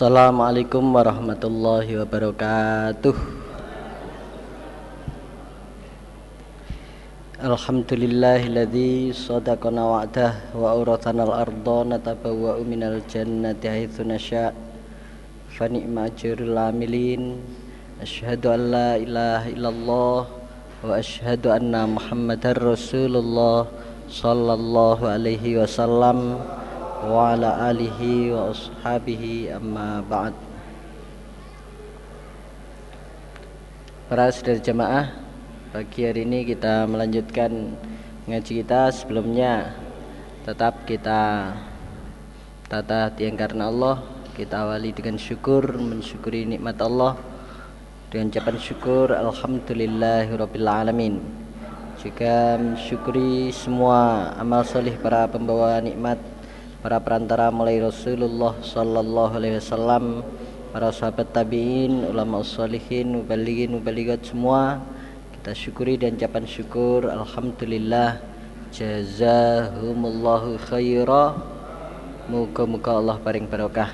Assalamualaikum warahmatullahi wabarakatuh. Alhamdulillahilladzi sadaqana wa'dah wa awrathana al-ardha natabawwa'u minal jannati haitsu nasya' fa ni'ma ajrul amilin. Asyhadu an la ilaha illallah wa asyhadu anna muhammadar rasulullah sallallahu alaihi wasallam alihi wa ashabihi amma ba'd. Para saudara jamaah Pagi hari ini kita melanjutkan ngaji kita. Sebelumnya Tetap kita tata tiang karena Allah Kita awali dengan syukur Mensyukuri nikmat Allah. Dengan ucapan syukur Alhamdulillahirrabbilalamin Juga mensyukuri semua amal solih para pembawa nikmat Para perantara mulai Rasulullah Sallallahu Alaihi Wasallam Para sahabat tabi'in, ulama ussalihin, mubaligin, mubaligat semua kita syukuri dan ucapan syukur Alhamdulillah Jazahumullahu khaira. Muka-muka Allah paling barokah.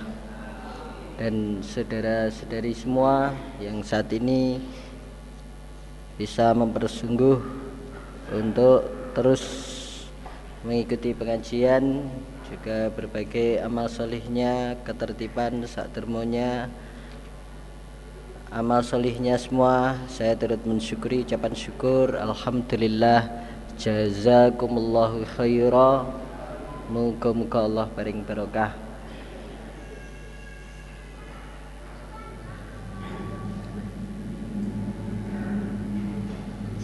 Dan saudara-saudari semua Yang saat ini Bisa mempersungguh Untuk terus Mengikuti pengajian Juga berbagai amal solihnya Ketertiban saat termonya amal solihnya semua saya turut mensyukuri ucapan syukur. Alhamdulillah jazakumullahu khaira. Muka-muka Allah paling barokah.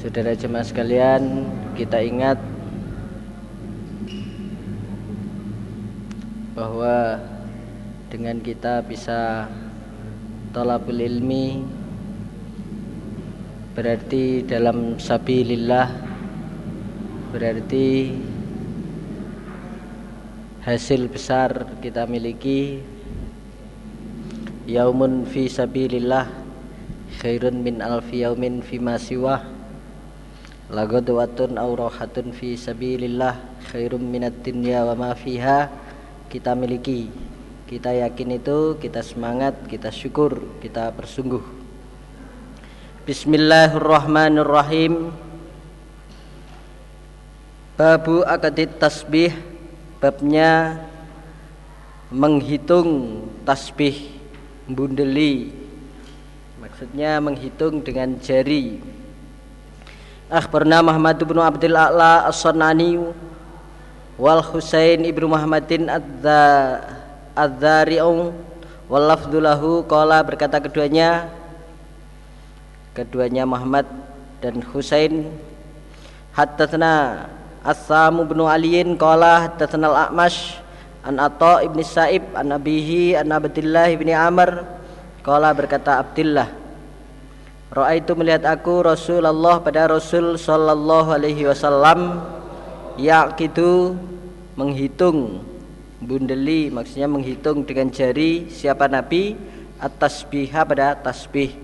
Saudara jemaah sekalian kita ingat bahwa dengan kita bisa talabul ilmi berarti dalam sabilillah berarti hasil besar kita miliki. Yaumun fi sabilillah khairun min alfi yaumin fi ma siwah lagadwatun aw rahatun fi sabilillah khairum minad dunya wa ma fiha kita miliki. Kita yakin itu kita semangat kita syukur kita bersungguh Bismillahirrahmanirrahim. Babu akadit tasbih babnya menghitung tasbih bundeli. Maksudnya menghitung dengan jari. Akhbarna Muhammad bin Abdul A'la As-Sanani wal Husain ibnu Muhammadin adza Adzari'un wal lafdzulahu qala berkata keduanya keduanya Muhammad dan Husain haddatsana As-Samu bin Aliin qala haddatsana Al-A'mash an Atha ibn Sa'ib an Abihi an Abdullah ibn Amr qala berkata Abdullah Ra'aitu melihat aku Rasulullah pada Rasul sallallahu alaihi wasallam yaqitu menghitung bundeli maksudnya menghitung dengan jari siapa nabi atas biha pada tasbih.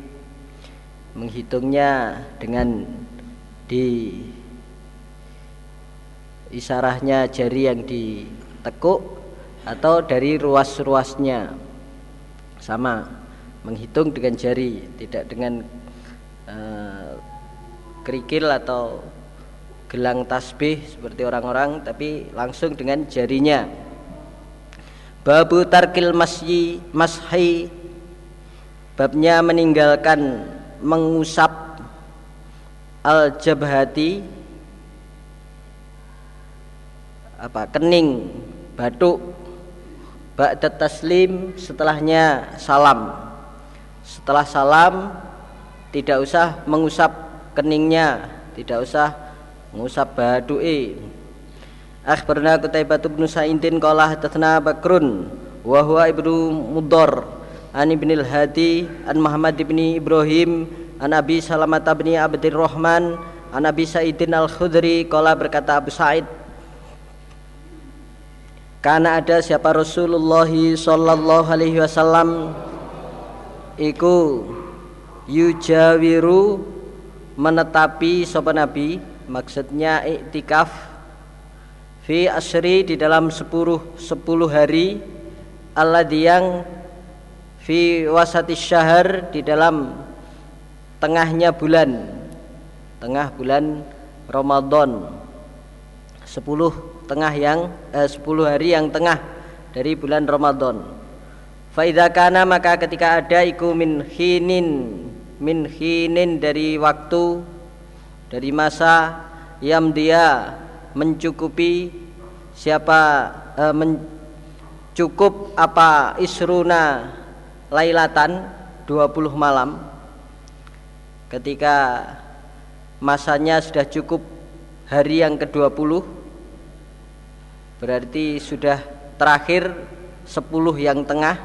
Menghitungnya dengan di isarahnya jari yang ditekuk atau dari ruas-ruasnya. Sama menghitung dengan jari tidak dengan uh, kerikil atau gelang tasbih seperti orang-orang tapi langsung dengan jarinya. Babu tarkil masyi mashi babnya meninggalkan mengusap al jabhati apa kening batuk ba'da taslim setelahnya salam. Setelah salam tidak usah mengusap keningnya tidak usah mengusap badu'i Akhbarna Qutaibah bin Sa'idin qala hadatsana Bakrun wa huwa ibnu Mudhar an ibn al-Hadi an Muhammad ibn Ibrahim an Abi Salamah bin Abdurrahman an Abi Sa'idin al-Khudri qala berkata Abu Sa'id karena ada siapa Rasulullah sallallahu alaihi wasallam iku yujawiru menetapi sapa nabi maksudnya iktikaf fi asri di dalam sepuluh sepuluh hari Allah yang fi wasati syahr di dalam tengahnya bulan tengah bulan Ramadan. 10 tengah yang eh, 10 hari yang tengah dari bulan Ramadan. Faidha kana maka ketika ada iku min hinin min hinin dari waktu dari masa yang dia mencukupi siapa eh, mencukup apa isruna lailatan 20 malam. Ketika masanya sudah cukup hari yang ke-20 berarti sudah terakhir 10 yang tengah.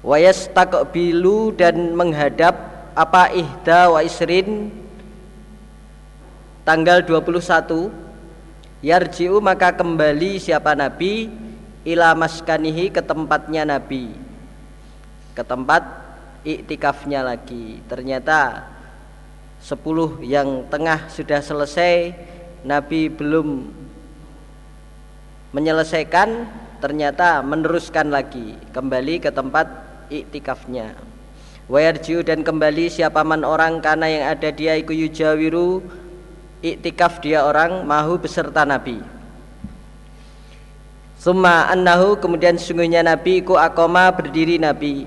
Wayas bilu dan menghadap apa ihda wa isrin? Tanggal 21 yarji'u maka kembali siapa nabi? Ila maskanihi ke tempatnya nabi. Ke tempat iktikafnya lagi. Ternyata 10 yang tengah sudah selesai Nabi belum menyelesaikan ternyata meneruskan lagi. Kembali ke tempat iktikafnya wayarjiu dan kembali siapa man orang karena yang ada dia iku yujawiru iktikaf dia orang mahu beserta Nabi. Summa annahu kemudian sungguhnya Nabi iku akoma berdiri Nabi.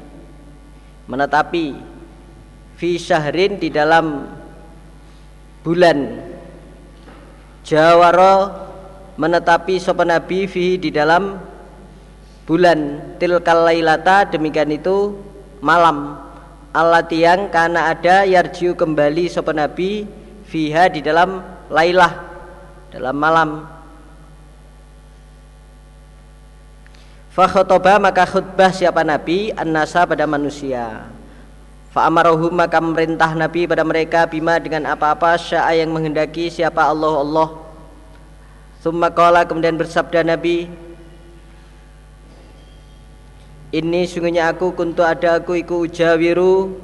Menetapi fi syahrin di dalam bulan Jawaro menetapi sopan Nabi fi di dalam bulan tilkal lailata demikian itu malam Allah tiang karena ada yarjiu kembali sopan Nabi fiha di dalam lailah dalam malam. Fakhotoba maka khutbah siapa Nabi? An-nasa pada manusia. Fa'amarohum maka merintah Nabi pada mereka bima dengan apa-apa sya'a yang menghendaki siapa Allah Allah. Summa kemudian bersabda Nabi Ini sungguhnya aku kuntu ada aku iku ujawiru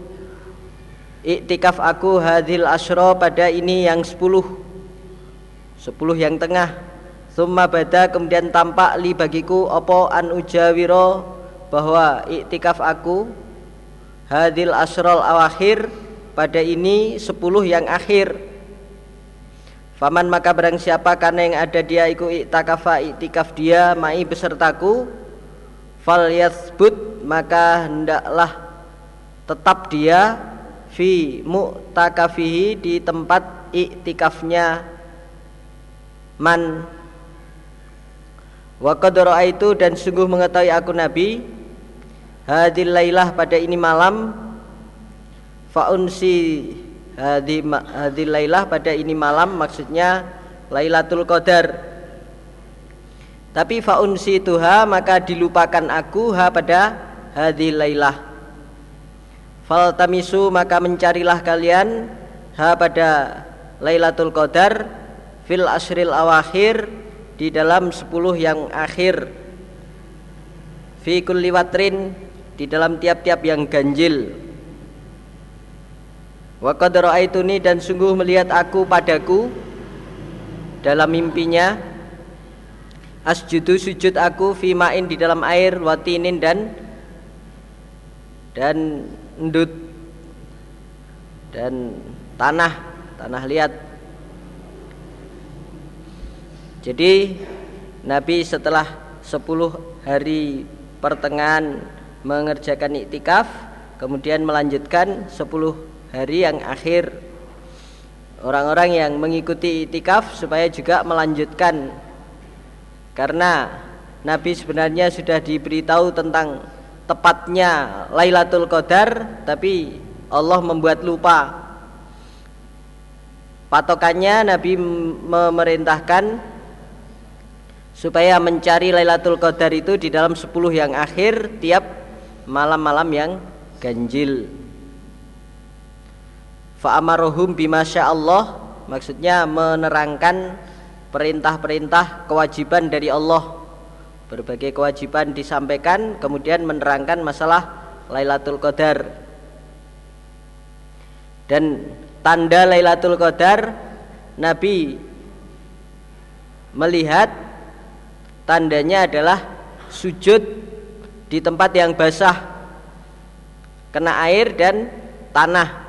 Iktikaf aku hadil asro pada ini yang sepuluh. Sepuluh yang tengah. Summa bada kemudian tampak li bagiku Opo an ujawiro Bahwa iktikaf aku hadil asrol awakhir pada ini sepuluh yang akhir. Faman maka barang siapa karena yang ada dia iku iktakafa iktikaf dia mai besertaku fal yathbut maka hendaklah tetap dia fi mu'takafihi di tempat iktikafnya man wa itu dan sungguh mengetahui aku nabi hadil lailah pada ini malam faunsi hadil lailah pada ini malam maksudnya Lailatul Qadar tapi faunsi tuha maka dilupakan aku ha pada hadil lailah faltamisu maka mencarilah kalian ha pada Lailatul Qadar fil asril awakhir di dalam sepuluh yang akhir. Fi kulli watrin di dalam tiap-tiap yang ganjil. Wa qad dan sungguh melihat aku padaku dalam mimpinya asjudu sujud aku fi ma'in di dalam air watinin dan dan endut dan tanah tanah liat. Jadi Nabi setelah 10 hari pertengahan mengerjakan iktikaf kemudian melanjutkan 10 hari yang akhir. Orang-orang yang mengikuti iktikaf supaya juga melanjutkan karena Nabi sebenarnya sudah diberitahu tentang tepatnya Lailatul Qadar tapi Allah membuat lupa. Patokannya Nabi memerintahkan supaya mencari Lailatul Qadar itu di dalam 10 yang akhir tiap malam-malam yang ganjil. Fa'amarohum bima Allah maksudnya menerangkan perintah-perintah kewajiban dari Allah. Berbagai kewajiban disampaikan kemudian menerangkan masalah Lailatul Qadar. Dan tanda Lailatul Qadar Nabi melihat tandanya adalah sujud di tempat yang basah kena air dan tanah.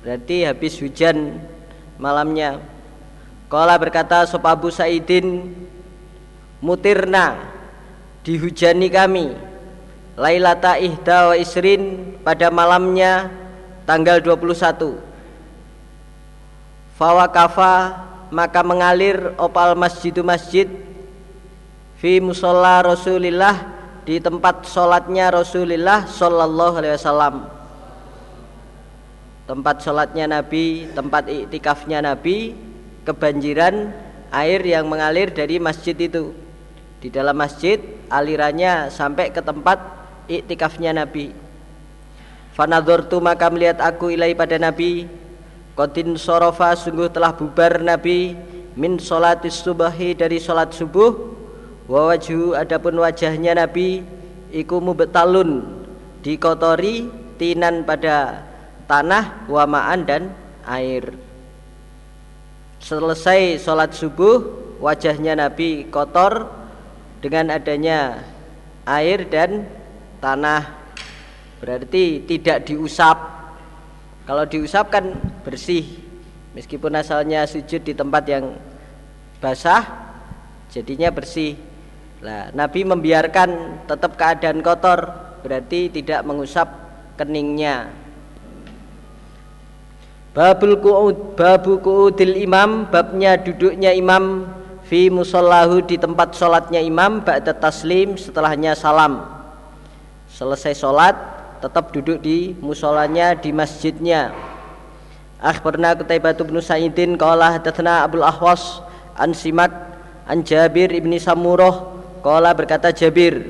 Berarti habis hujan malamnya. Kala berkata Sob Abu Saidin Mutirna Dihujani kami Lailata ihda wa isrin Pada malamnya Tanggal 21 Fawakafa Maka mengalir Opal masjidu masjid Fi musola Rasulillah Di tempat sholatnya Rasulillah Sallallahu alaihi wasallam tempat sholatnya Nabi, tempat iktikafnya Nabi, kebanjiran air yang mengalir dari masjid itu. Di dalam masjid alirannya sampai ke tempat iktikafnya Nabi. Fanadortu maka melihat aku ilai pada Nabi Kotin sorofa sungguh telah bubar Nabi Min sholatis subahi dari sholat subuh Wawaju adapun wajahnya Nabi Iku mubetalun Dikotori tinan pada tanah, wamaan dan air. Selesai sholat subuh, wajahnya Nabi kotor dengan adanya air dan tanah. Berarti tidak diusap. Kalau diusap kan bersih. Meskipun asalnya sujud di tempat yang basah, jadinya bersih. Nah, Nabi membiarkan tetap keadaan kotor, berarti tidak mengusap keningnya. Babul ku'ud babu ku'udil imam babnya duduknya imam fi musallahu di tempat sholatnya imam ba'da taslim setelahnya salam. Selesai sholat tetap duduk di musolanya di masjidnya. Akhbarna Qutaibah bin Sa'idin qala hadatsana Abdul Ahwas an Simak an Jabir ibni Samuroh qala berkata Jabir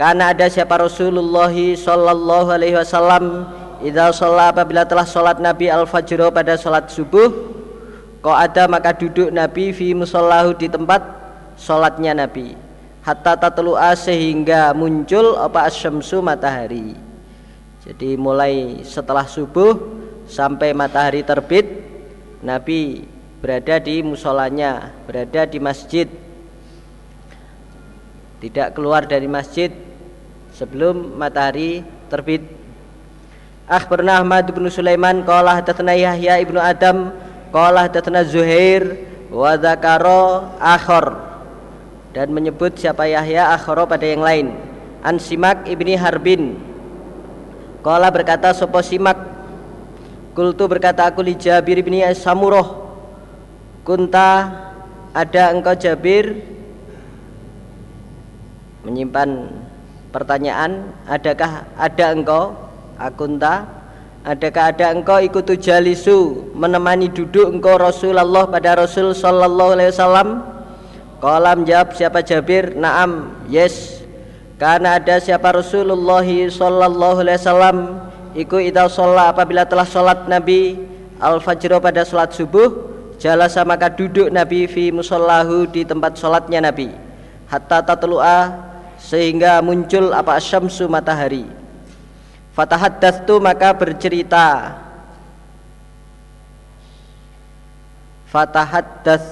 karena ada siapa Rasulullah sallallahu alaihi wasallam Idza sholat apabila telah sholat Nabi al-fajr pada sholat subuh Kau ada maka duduk Nabi fi musallahu di tempat sholatnya Nabi. Hatta tatlu'a sehingga muncul apa asyamsu matahari. Jadi mulai setelah subuh sampai matahari terbit Nabi berada di musolanya Berada di masjid. Tidak keluar dari masjid sebelum matahari terbit Akhbarna Ahmad bin Sulaiman qala hadatsana Yahya ibnu Adam qala hadatsana Zuhair wa dzakara akhar. Dan menyebut siapa Yahya akhara pada yang lain. An Simak ibni Harbin. Qala berkata sapa Simak? Kultu berkata aku li Jabir ibni Samuroh kunta ada engkau Jabir? Menyimpan pertanyaan adakah ada engkau akunta adakah ada engkau ikut jalisu menemani duduk engkau Rasulullah pada Rasul sallallahu alaihi wasallam? Kolam jawab siapa Jabir? Naam yes. Karena ada siapa Rasulullah sallallahu alaihi wasallam Iku ida sholat apabila telah sholat Nabi Al-Fajr pada sholat subuh Jalasa maka duduk Nabi fi musallahu di tempat sholatnya Nabi. Hatta tatlu'a sehingga muncul apa syamsu matahari Fatahaddatsu maka bercerita. Fatahaddas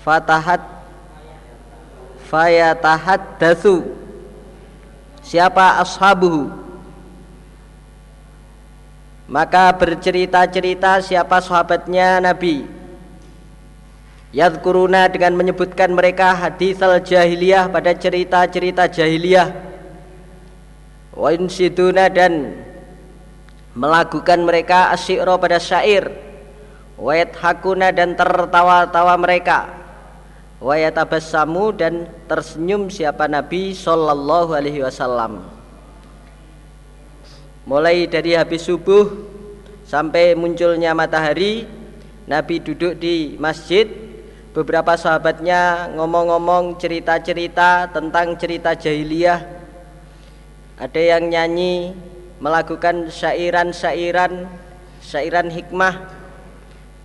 Fatahat Fayatahaddatsu Siapa ashabuhu? Maka bercerita-cerita siapa sahabatnya Nabi. Yadkuruna dengan menyebutkan mereka hadis al-jahiliyah pada cerita-cerita jahiliyah wa insiduna dan melakukan mereka asyiro pada syair. Wa hakuna dan tertawa-tawa mereka. Wa yatabassamu dan tersenyum siapa Nabi sallallahu alaihi wasallam. Mulai dari habis subuh sampai munculnya matahari Nabi duduk di masjid. Beberapa sahabatnya ngomong-ngomong cerita-cerita tentang cerita jahiliyah ada yang nyanyi melakukan syairan-syairan syairan hikmah.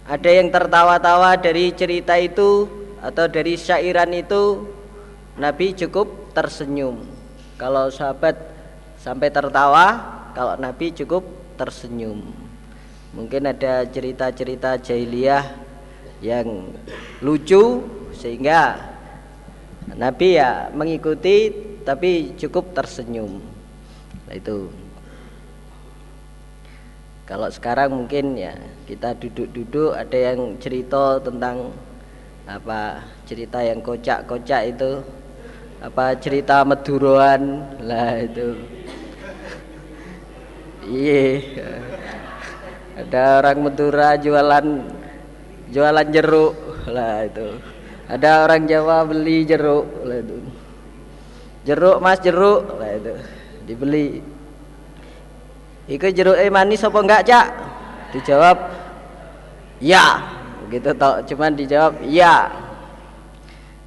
Ada yang tertawa-tawa dari cerita itu atau dari syairan itu Nabi cukup tersenyum. Kalau sahabat sampai tertawa kalau Nabi cukup tersenyum. Mungkin ada cerita-cerita jahiliyah yang lucu sehingga Nabi ya mengikuti tapi cukup tersenyum nah, itu. Kalau sekarang mungkin ya kita duduk-duduk ada yang cerita tentang apa cerita yang kocak-kocak itu apa cerita meduroan. Lah itu. Iya. Ada orang Madura jualan jualan jeruk. Lah itu. Ada orang Jawa beli jeruk. Lah itu. Jeruk mas jeruk. Lah itu dibeli. Iku jeruk eh manis apa enggak cak? Dijawab ya. Gitu toh cuman dijawab ya.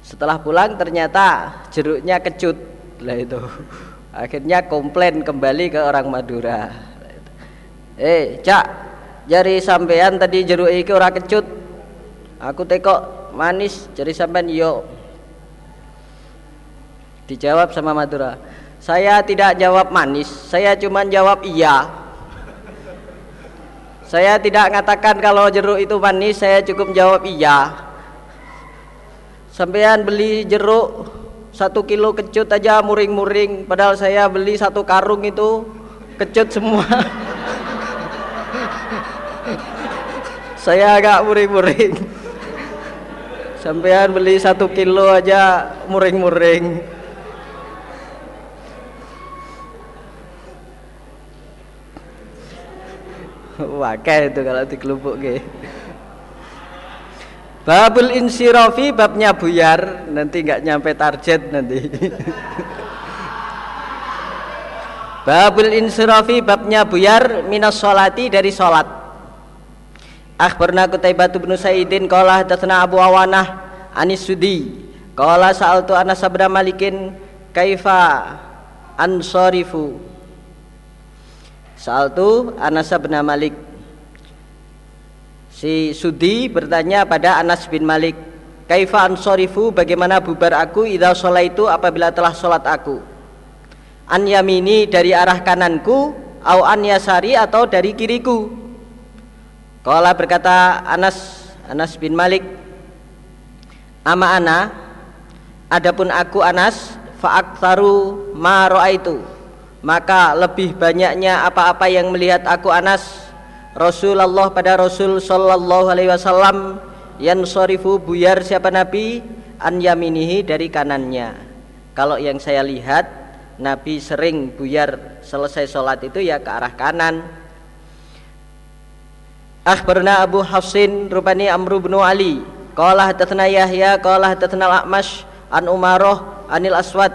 Setelah pulang ternyata jeruknya kecut. Lah itu. Akhirnya komplain kembali ke orang Madura. Eh cak jari sampean tadi jeruk iki ora kecut. Aku tekok manis jari sampean yo. Dijawab sama Madura saya tidak jawab manis saya cuma jawab iya. Saya tidak mengatakan kalau jeruk itu manis saya cukup jawab iya. Sampean beli jeruk satu kilo kecut aja muring-muring padahal saya beli satu karung itu kecut semua. Saya agak muring-muring. Sampean beli satu kilo aja muring-muring wakai itu kalau dikelupuk ke Babul insirafi babnya buyar. Nanti nggak nyampe target nanti. Babul insirafi babnya buyar. Minas solati dari solat Akhbarna Qutaibah bin Sa'idin qala hadatsana Abu Awanah Anis Sudi. Qala sa'altu Anas bin Malikin kaifa ansarifu Sa'altu Anas bin Malik. Si Sudi bertanya pada Anas bin Malik Kaifa ansorifu? Bagaimana bubar aku? Idza itu apabila telah sholat aku? An yamini dari arah kananku? Au an yasari atau dari kiriku? Kala berkata Anas Anas bin Malik Ama ana Adapun aku Anas Fa'aktaru ma itu Maka lebih banyaknya apa-apa yang melihat aku Anas Rasulullah pada Rasul Sallallahu Alaihi Wasallam Yang sorifu buyar siapa Nabi An yaminihi dari kanannya. Kalau yang saya lihat Nabi sering buyar selesai sholat itu ya ke arah kanan. Akhbarna Abu Hafsin rupani Amru bin Ali Qala hadatsana Yahya qala hadatsana Al-A'mash an Umaroh anil Aswad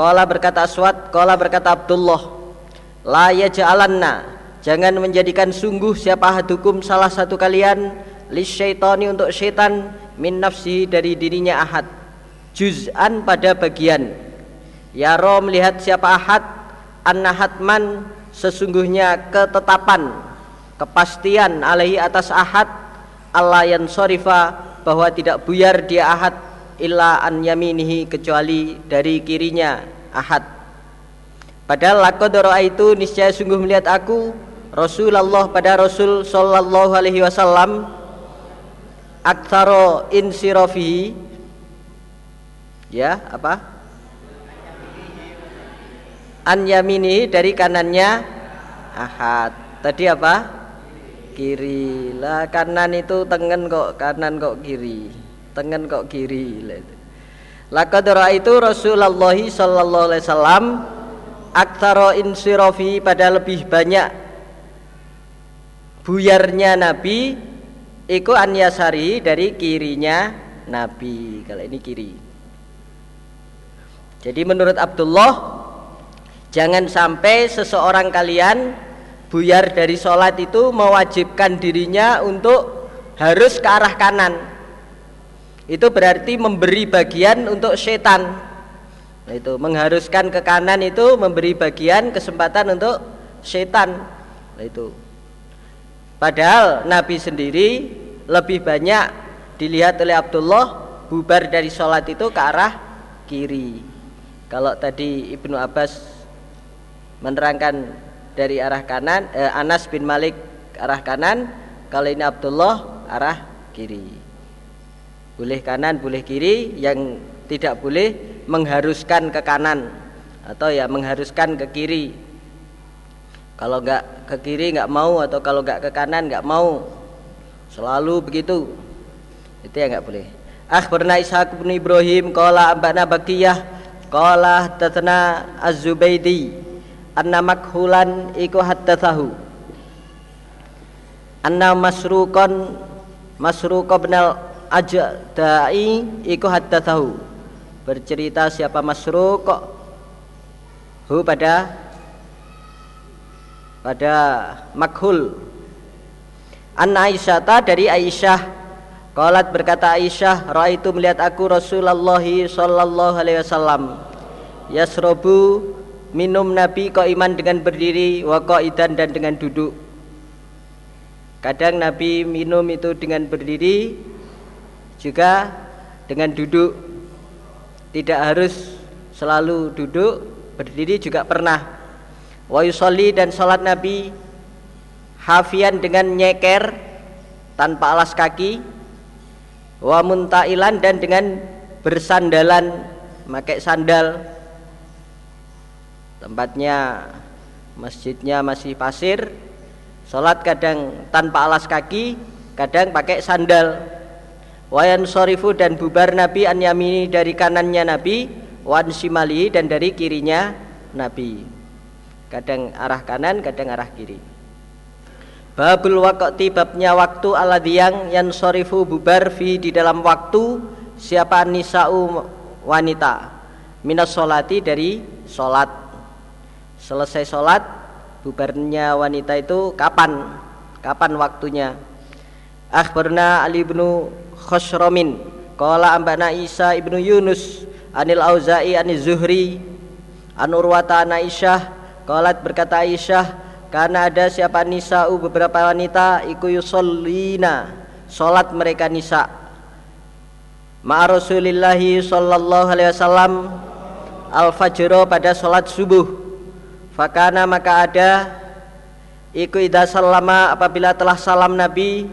Qala berkata Aswad qala berkata Abdullah La yaj'alanna. Jangan menjadikan sungguh siapa hadukum salah satu kalian syaitani untuk syaitan min nafsi dari dirinya ahad. Juz'an pada bagian. Yaro melihat siapa ahad anna hatman sesungguhnya ketetapan kepastian alaihi atas ahad Allah yang sorifa bahwa tidak buyar dia ahad illa an yaminihi kecuali dari kirinya ahad. Padahal lakodoro itu niscaya sungguh melihat aku Rasulullah pada Rasul sallallahu alaihi wasallam aktaro insirofihi ya apa? An yamini dari kanannya ahad. Tadi apa? Kiri. Lah kanan itu tengen kok kanan kok kiri tengen kok kiri Laqad itu Rasulullah sallallahu alaihi wasallam aktsara insirofi pada lebih banyak buyarnya Nabi iku anyasari dari kirinya Nabi. Kalau ini kiri. Jadi menurut Abdullah jangan sampai seseorang kalian buyar dari sholat itu mewajibkan dirinya untuk harus ke arah kanan itu berarti memberi bagian untuk setan. Nah, itu mengharuskan ke kanan itu memberi bagian kesempatan untuk setan. Nah, itu. Padahal Nabi sendiri lebih banyak dilihat oleh Abdullah bubar dari sholat itu ke arah kiri. Kalau tadi Ibnu Abbas menerangkan dari arah kanan eh, Anas bin Malik arah kanan kalau ini Abdullah arah kiri boleh kanan boleh kiri yang tidak boleh mengharuskan ke kanan atau ya mengharuskan ke kiri. Kalau nggak ke kiri nggak mau atau kalau nggak ke kanan nggak mau. Selalu begitu. Itu ya nggak boleh. Akhbarna Ishaq bin Ibrahim qala ambana Bakiyah qala tatna Az-Zubaidi anna makhulan iku haddatsahu. Anna masruqan masruq bin Ajdai iku haddatsahu. Bercerita siapa Masruq hu pada pada makhul. An Aisyah dari Aisyah. Qalat berkata Aisyah, "Raitu melihat aku Rasulullah sallallahu alaihi wasallam. Yasrobu minum Nabi kau iman dengan berdiri wa qaidan dan dengan duduk." Kadang Nabi minum itu dengan berdiri juga dengan duduk. Tidak harus selalu duduk, berdiri juga pernah. Wa yusolli dan salat Nabi hafian dengan nyeker tanpa alas kaki wa muntailan dan dengan bersandalan pakai sandal tempatnya masjidnya masih pasir sholat kadang tanpa alas kaki kadang pakai sandal wayan sorifu dan bubar nabi an yamini dari kanannya nabi wan simali dan dari kirinya nabi. Kadang arah kanan kadang arah kiri. Babul waktu babnya waktu aladiyang yang sorifu bubar fi di dalam waktu siapa nisa'u wanita? Minas solati dari solat. Selesai solat bubarnya wanita itu kapan? Kapan waktunya? Akhbarna Ali ibnu Khosromin. Qala ambana Isa ibnu Yunus Anil Auza'i Anil Zuhri Anurwata Aisyah. Qalat berkata Aisyah karena ada siapa nisa'u beberapa wanita iku yusallina. Salat mereka nisa. Ma Rasulillahi sallallahu alaihi wasallam al fajr pada salat subuh. Fakana maka ada iku idza sallama apabila telah salam Nabi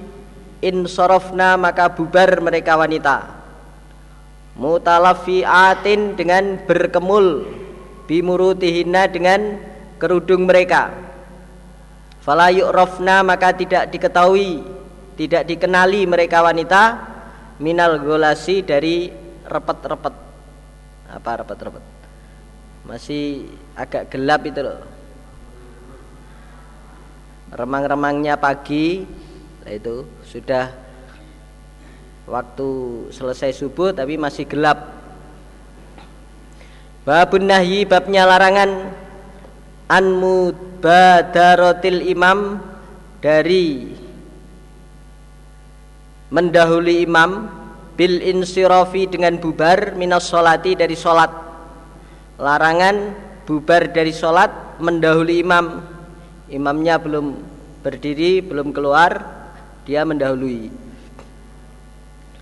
in sorofna maka bubar mereka wanita. Mutalafiatin dengan berkemul bimurutihinna dengan kerudung mereka. Fala yu'rafna maka tidak diketahui tidak dikenali mereka wanita minal golasi dari repet-repet. Apa repet-repet? Masih agak gelap itu loh. Remang-remangnya pagi itu sudah waktu selesai subuh tapi masih gelap. Babun nahyi babnya larangan an mubadaratil imam dari mendahului imam bil insirafi dengan bubar minas solati dari solat larangan bubar dari solat mendahului imam. Imamnya belum berdiri belum keluar dia mendahului.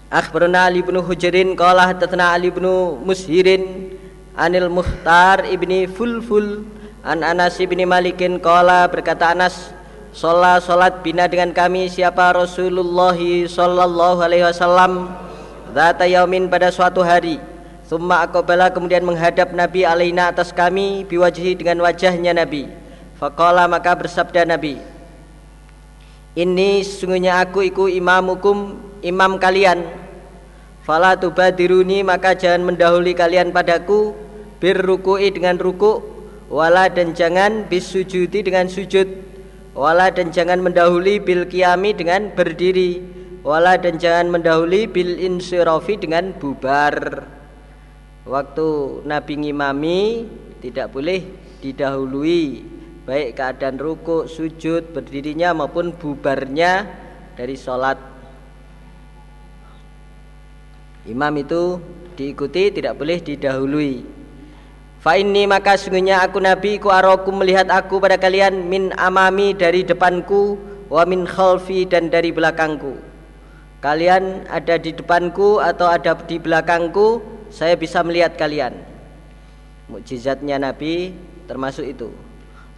Akhbarana Ali bin Hujirin qala hadatsana Ali bin Mushirin anil Muhtar ibni Fulful An Anas bin Malikin Kola berkata Anas Sholat sholat bina dengan kami siapa Rasulullah Sallallahu alaihi wasallam Zata yaumin pada suatu hari. Summa akobala kemudian menghadap Nabi alaina atas kami Biwajhi dengan wajahnya Nabi. Fakola maka bersabda Nabi Ini sesungguhnya aku iku imamukum imam kalian. Fala tubadiruni maka jangan mendahului kalian padaku. Birruku'i dengan ruku' wala dan jangan bisujudi dengan sujud. Wala dan jangan mendahului bil kiami dengan berdiri. Wala dan jangan mendahului bil insirafi dengan bubar. Waktu Nabi ngimami tidak boleh didahului baik keadaan ruku, sujud, berdirinya maupun bubarnya dari sholat imam itu diikuti tidak boleh didahului Fa ini maka sungguhnya aku Nabi ku aroku melihat aku pada kalian min amami dari depanku wa min khalfi dan dari belakangku. Kalian ada di depanku atau ada di belakangku, saya bisa melihat kalian. Mukjizatnya Nabi termasuk itu.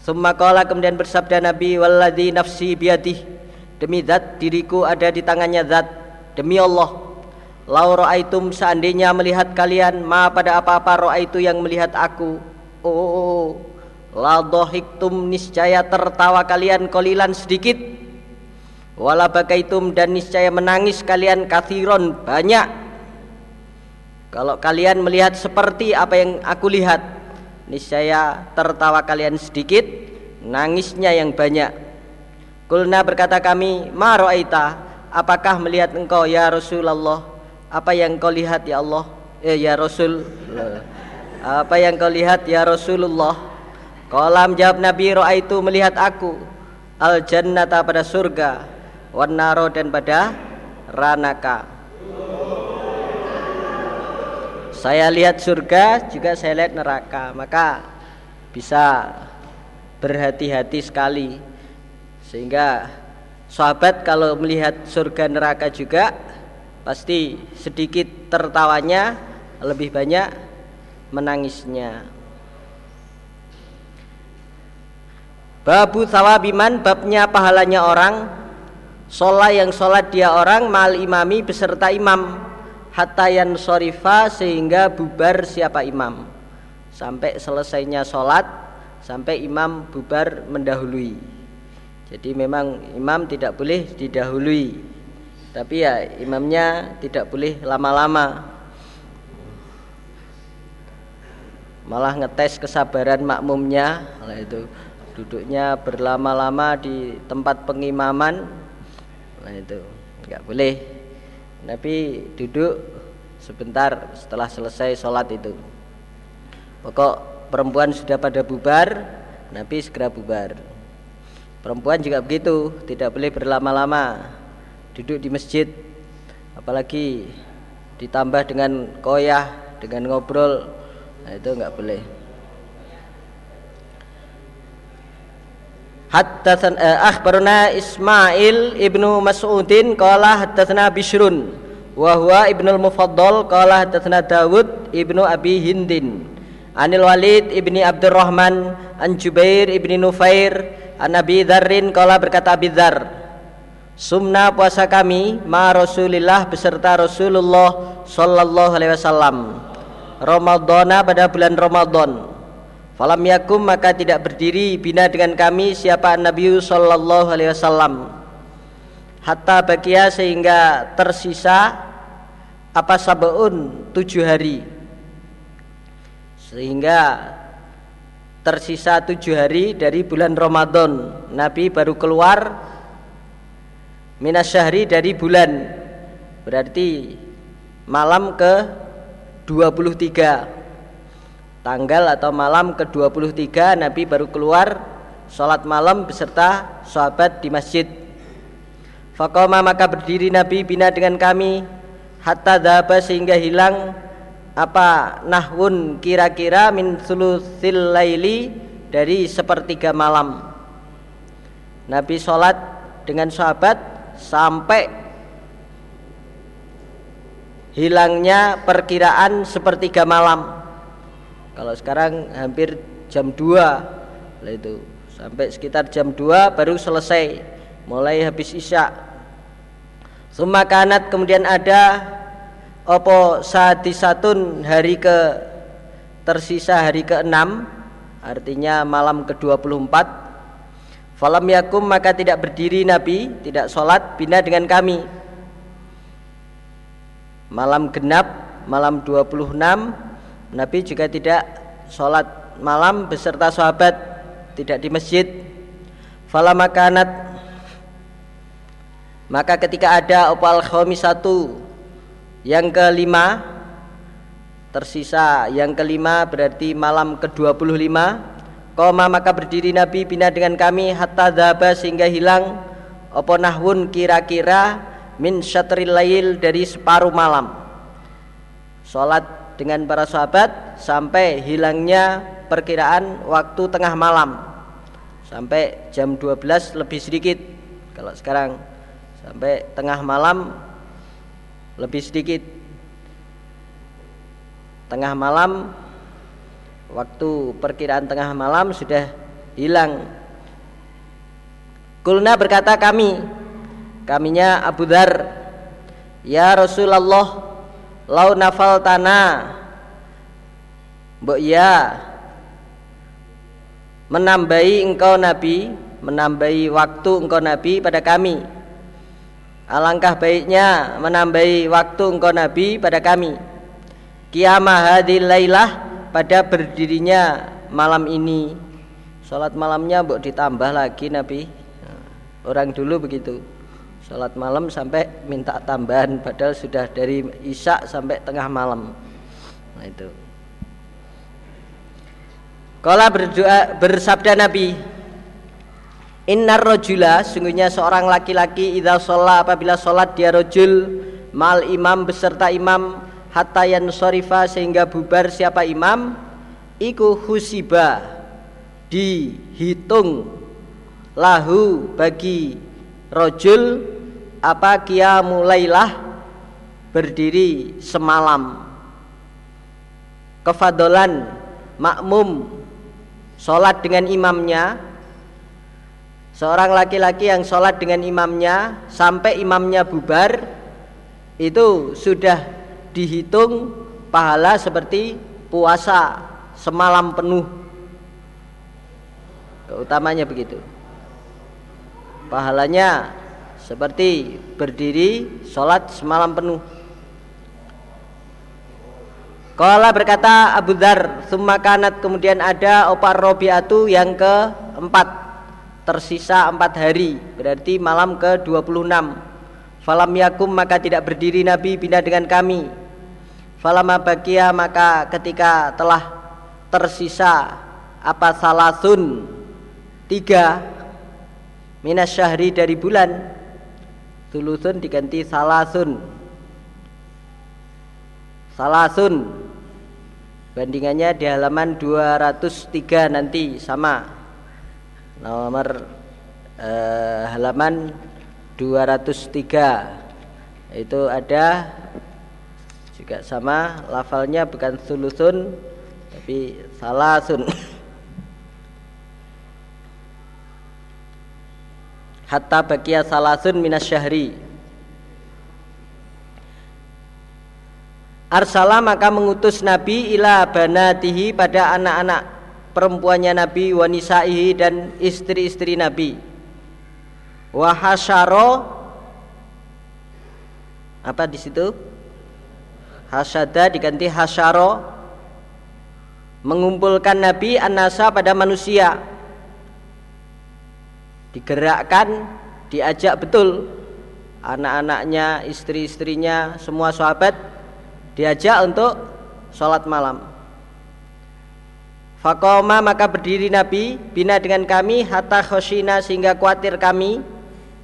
Summa qala kemudian bersabda Nabi walladzi nafsi biadih demi zat diriku ada di tangannya zat. Demi Allah lau ra'aitum seandainya melihat kalian ma pada apa-apa ra'aitu yang melihat aku. Oh la dohiktum niscaya tertawa kalian kolilan sedikit. Wala bakaitum dan niscaya menangis kalian kathiron banyak. Kalau kalian melihat seperti apa yang aku lihat niscaya tertawa kalian sedikit nangisnya yang banyak. Kulna berkata kami ma ra'aita? Apakah melihat engkau ya Rasulullah? Apa yang kau lihat ya Allah? Eh, ya Rasul apa yang kau lihat ya Rasulullah? Kolam jawab Nabi itu melihat aku. Al jannata pada surga wan naro dan pada ranaka saya lihat surga juga saya lihat neraka. Maka bisa berhati-hati sekali. Sehingga sahabat kalau melihat surga neraka juga pasti sedikit tertawanya lebih banyak menangisnya. Babu sawabiman babnya pahalanya orang. Sholat yang sholat dia orang mal imami beserta imam Hatta yang sorifa sehingga bubar siapa imam. Sampai selesainya sholat Sampai imam bubar mendahului. Jadi memang imam tidak boleh didahului. Tapi ya imamnya tidak boleh lama-lama. Malah ngetes kesabaran makmumnya itu. Duduknya berlama-lama di tempat pengimaman itu. Nggak boleh Nabi duduk sebentar setelah selesai sholat itu. Pokok perempuan sudah pada bubar Nabi segera bubar. Perempuan juga begitu tidak boleh berlama-lama duduk di masjid apalagi ditambah dengan koyah dengan ngobrol nah itu nggak boleh Haddatsan eh, akhbarana Ismail ibnu Mas'udin qala haddatsana Bishrun wa huwa ibnu al-Mufaddal qala haddatsana Dawud ibnu Abi Hindin Anil Walid ibni Abdurrahman an Jubair ibni Nufair an Abi Dzarrin qala berkata Abi Dzar Sumna puasa kami ma Rasulillah beserta Rasulullah sallallahu alaihi wasallam. Ramadana pada bulan Ramadan. Falam yakum maka tidak berdiri bina dengan kami siapa Nabi sallallahu alaihi wasallam. Hatta bagia sehingga tersisa apa sabaun tujuh hari. Sehingga tersisa tujuh hari dari bulan Ramadan. Nabi baru keluar minas syahri dari bulan. Berarti malam ke 23 tanggal atau malam ke 23 Nabi baru keluar sholat malam beserta sahabat di masjid. Fakoma maka berdiri Nabi bina dengan kami hatta dhaba sehingga hilang. Apa nahwun kira-kira min sulusil laili dari sepertiga malam. Nabi sholat dengan sahabat sampai hilangnya perkiraan sepertiga malam kalau sekarang hampir jam 2 itu. Sampai sekitar jam 2 baru selesai. Mulai habis isya. Sumakanat kemudian ada opo sadisatun hari ke tersisa hari ke-6 artinya malam ke-24 Falam yakum maka tidak berdiri Nabi, tidak sholat bina dengan kami. Malam genap, malam 26 Nabi juga tidak sholat malam beserta sahabat, tidak di masjid. Falam makanat maka ketika ada opal satu yang kelima tersisa yang kelima berarti malam ke-25 Koma maka berdiri Nabi bina dengan kami hatta dhaba sehingga hilang apa nahwun kira-kira min syatril lail dari separuh malam. Salat dengan para sahabat sampai hilangnya perkiraan waktu tengah malam. Sampai jam 12 lebih sedikit kalau sekarang. Sampai tengah malam lebih sedikit. Tengah malam waktu perkiraan tengah malam sudah hilang. Kulna berkata kami kaminya Abu Dhar Ya Rasulullah lau nafal tanah. Mbok ya menambahi engkau nabi menambahi waktu engkau nabi pada kami. Alangkah baiknya menambahi waktu engkau nabi pada kami. Kiamah hadil lailah pada berdirinya malam ini. Sholat malamnya mbok ditambah lagi Nabi. Orang dulu begitu Sholat malam sampai minta tambahan Padahal sudah dari isya sampai tengah malam. Nah itu. Kala berdoa bersabda Nabi Innar rojula sungguhnya seorang laki-laki idza sholat apabila sholat dia rojul mal imam beserta imam hatta sorifa sehingga bubar siapa imam iku husiba dihitung lahu bagi rojul apa kia mulailah berdiri semalam. Kefadolan makmum sholat dengan imamnya. Seorang laki-laki yang sholat dengan imamnya sampai imamnya bubar itu sudah dihitung pahala seperti puasa semalam penuh. Keutamanya begitu. Pahalanya seperti berdiri sholat semalam penuh. Kala berkata Abu Dhar Summa kanat. Kemudian ada opar robiatu yang keempat Tersisa empat hari Berarti malam ke 26 Falam yakum maka tidak berdiri Nabi pindah dengan kami. Falama bagia maka ketika telah tersisa Apa salasun? Tiga. Minas syahri dari bulan tulusun diganti salasun. Salasun. Bandingannya di halaman 203 nanti sama. Nomor eh, halaman 203 itu ada juga sama. Lafalnya bukan sulusun tapi salasun hatta bakia salasun minas syahri. Arsala maka mengutus Nabi ila banatihi pada anak-anak perempuannya Nabi wanisaihi dan istri-istri Nabi. Wahasyaro apa di situ? Hasyada diganti hasyaro. Mengumpulkan Nabi anasa pada manusia digerakkan diajak betul. Anak-anaknya istri-istrinya semua sahabat diajak untuk sholat malam. Fakoma maka berdiri Nabi bina dengan kami hatta khoshina sehingga khawatir kami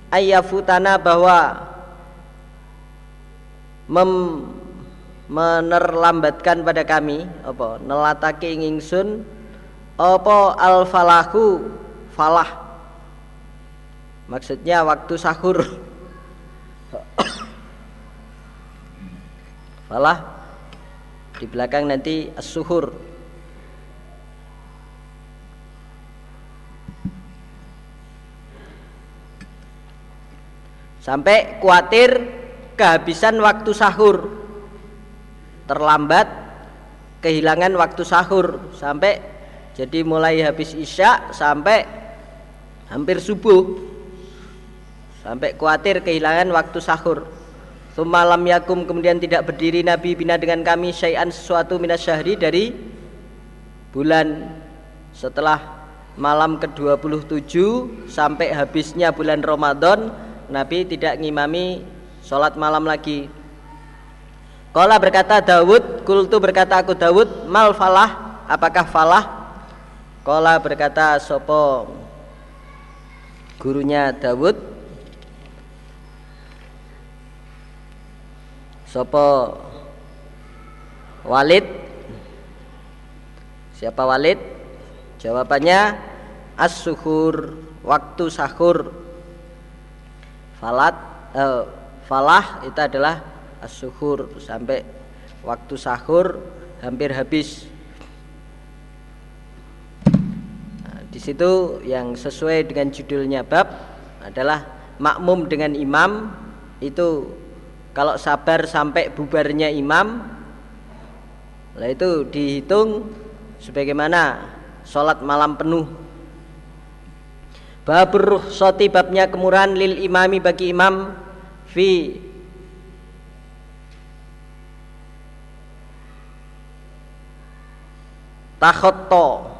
ayafutana bahwa mem, menerlambatkan pada kami apa nelatake ingsun apa al falahu falah Maksudnya waktu sahur. Falah di belakang nanti as-suhur. Sampai khawatir kehabisan waktu sahur. Terlambat kehilangan waktu sahur sampai jadi mulai habis isya sampai hampir subuh sampai khawatir kehilangan waktu sahur. Sumalam yakum kemudian tidak berdiri Nabi bina dengan kami syai'an sesuatu minas syahri dari bulan. Setelah malam ke-27 sampai habisnya bulan Ramadan Nabi tidak ngimami sholat malam lagi. Kala berkata Dawud kultu berkata aku Dawud mal falah? Apakah falah? Kala berkata sopo? Gurunya Dawud Sopo? Walid? Siapa Walid? Jawabannya As-suhur Waktu sahur. Falat eh, Falah itu adalah As-suhur Sampai waktu sahur Hampir habis. Nah, Di situ yang sesuai dengan judulnya bab Adalah makmum dengan imam Itu kalau sabar sampai bubarnya imam lah itu dihitung sebagaimana sholat malam penuh. Babur soti babnya kemurahan lil imami bagi imam fi takhotto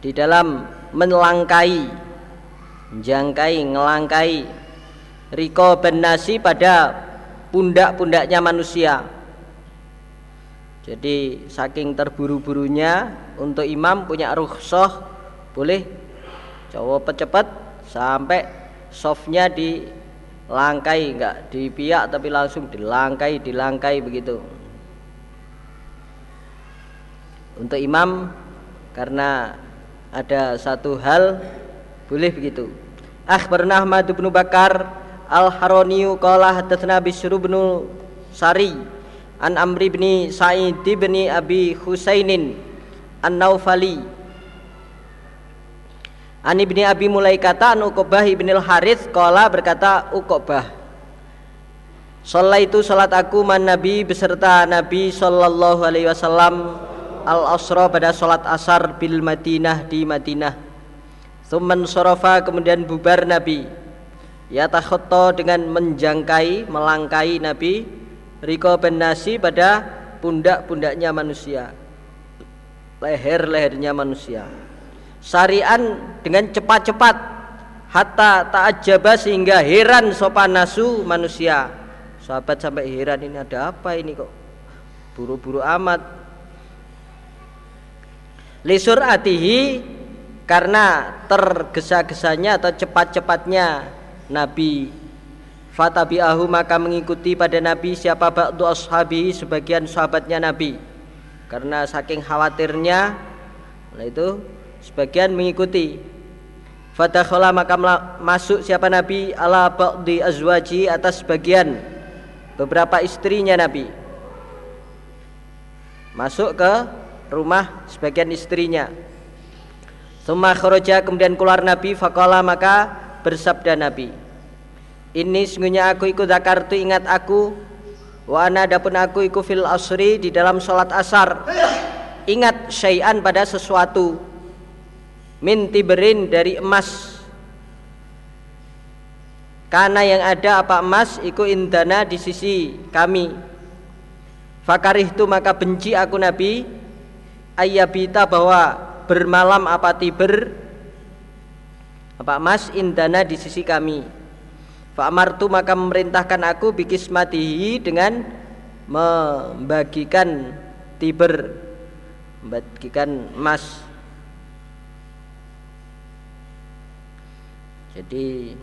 di dalam melangkai jangkai ngelangkai riko benasi pada pundak-pundaknya manusia. Jadi saking terburu-burunya untuk imam punya rukhsah boleh cowok cepat sampai softnya dilangkai. Enggak dipiak tapi langsung dilangkai dilangkai begitu. Untuk imam karena ada satu hal boleh begitu. Akhbarna Ahmad bin Bakar Al-Haroniyu qala hadatsana Bishr bin Sari an Amri bin Sa'id bin Abi Husainin An-Naufali An ibni Abi Mulaikata an Uqbah ibn al-Harith Qala berkata Uqbah Salat itu salat aku man Nabi beserta Nabi sallallahu alaihi wasallam al-asra pada salat asar bil Madinah di Madinah. Thumman sorofa kemudian bubar Nabi. Ya takhoto dengan menjangkai, melangkai Nabi Riko ben nasi pada pundak-pundaknya manusia. Leher-lehernya manusia. Sarian dengan cepat-cepat. Hatta ta'ajaba sehingga heran sopan nasu manusia. Sahabat sampai heran ini ada apa ini kok? Buru-buru amat. Lisur atihi karena tergesa-gesanya atau cepat-cepatnya Nabi. Fatabi'ahu maka mengikuti pada Nabi siapa ba'du ashabi sebagian sahabatnya Nabi. Karena saking khawatirnya nah itu sebagian mengikuti. Fadakhala maka masuk siapa Nabi? Ala ba'di azwaji atas sebagian beberapa istrinya Nabi. Masuk ke rumah sebagian istrinya. Kharaja kemudian keluar Nabi faqala maka bersabda Nabi. Ini sungguhnya aku ikut zakartu ingat aku wa ana aku ikut fil asri di dalam sholat asar. Ingat syai'an pada sesuatu min tiberin dari emas karena yang ada apa emas iku indana di sisi kami Fakarih itu maka benci aku Nabi ayyabita bahwa bermalam apa tiber apa mas indana di sisi kami. Fa'amartu maka memerintahkan aku bikismatihi dengan membagikan tiber membagikan emas. Jadi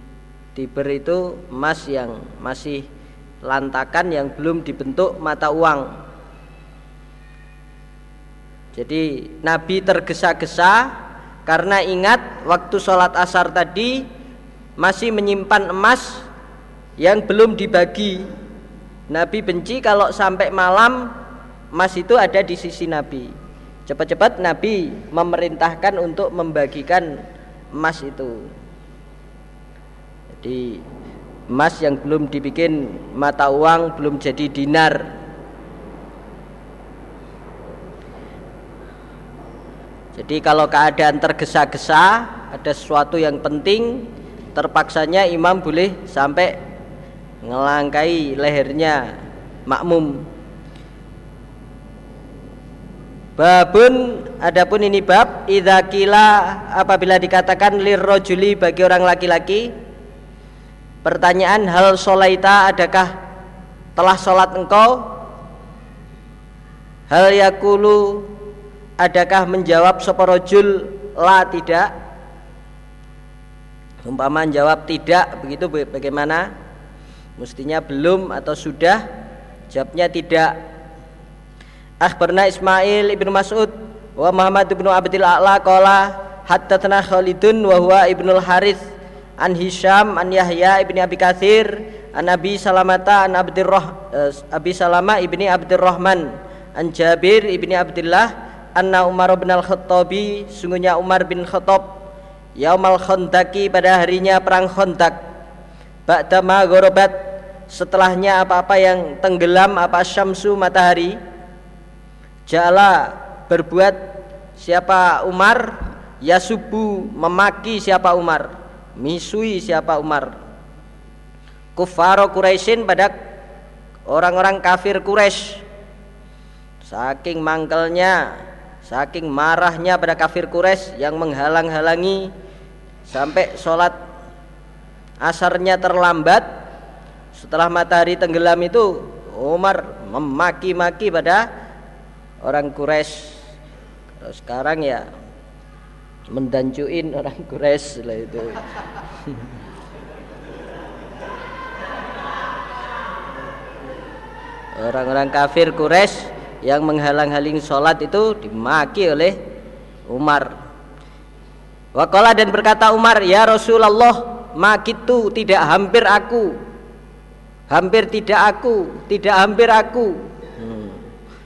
tiber itu emas yang masih lantakan yang belum dibentuk mata uang. Jadi Nabi tergesa-gesa karena ingat waktu sholat asar tadi masih menyimpan emas yang belum dibagi. Nabi benci kalau sampai malam emas itu ada di sisi Nabi. Cepat-cepat Nabi memerintahkan untuk membagikan emas itu. Jadi emas yang belum dibikin mata uang belum jadi dinar Jadi kalau keadaan tergesa-gesa, ada sesuatu yang penting, terpaksanya imam boleh sampai ngelangkai lehernya. Makmum. Babun adapun ini bab idza kila apabila dikatakan lirrojuli bagi orang laki-laki. Pertanyaan hal solaita adakah telah sholat engkau? Hal yakulu adakah menjawab seporojul la tidak. Umpama jawab tidak begitu bagaimana? Mestinya belum atau sudah? Jawabnya tidak. Akhbarna Ismail ibnu Mas'ud wa Muhammad ibnu Abdul A'la qala haddatsana Khalidun wa huwa ibnul Harith an Hisham an Yahya ibni Abi Katsir an Abi Salamata an Abdurrah uh, Abi Salama ibni Abdurrahman an Jabir ibni Abdullah anna Umar bin Al-Khattabi sungguhnya Umar bin Khattab yaumal khandaki pada harinya perang khandak ba'dama gharabat setelahnya apa-apa yang tenggelam apa syamsu matahari jala berbuat siapa Umar yasubu memaki siapa Umar misui siapa Umar. Kufaro Quraisyin pada orang-orang kafir Quraisy. Saking mangkelnya saking marahnya pada kafir Quraisy yang menghalang-halangi sampai sholat asarnya terlambat setelah matahari tenggelam itu Umar memaki-maki pada orang Quraisy. Sekarang ya mendancuin orang Quraisy lah itu. Orang-orang kafir Quraisy yang menghalang-halangi sholat itu dimaki oleh Umar. Wakola dan berkata Umar ya Rasulullah makitu tidak hampir aku. Hampir tidak aku tidak hampir aku. Hmm.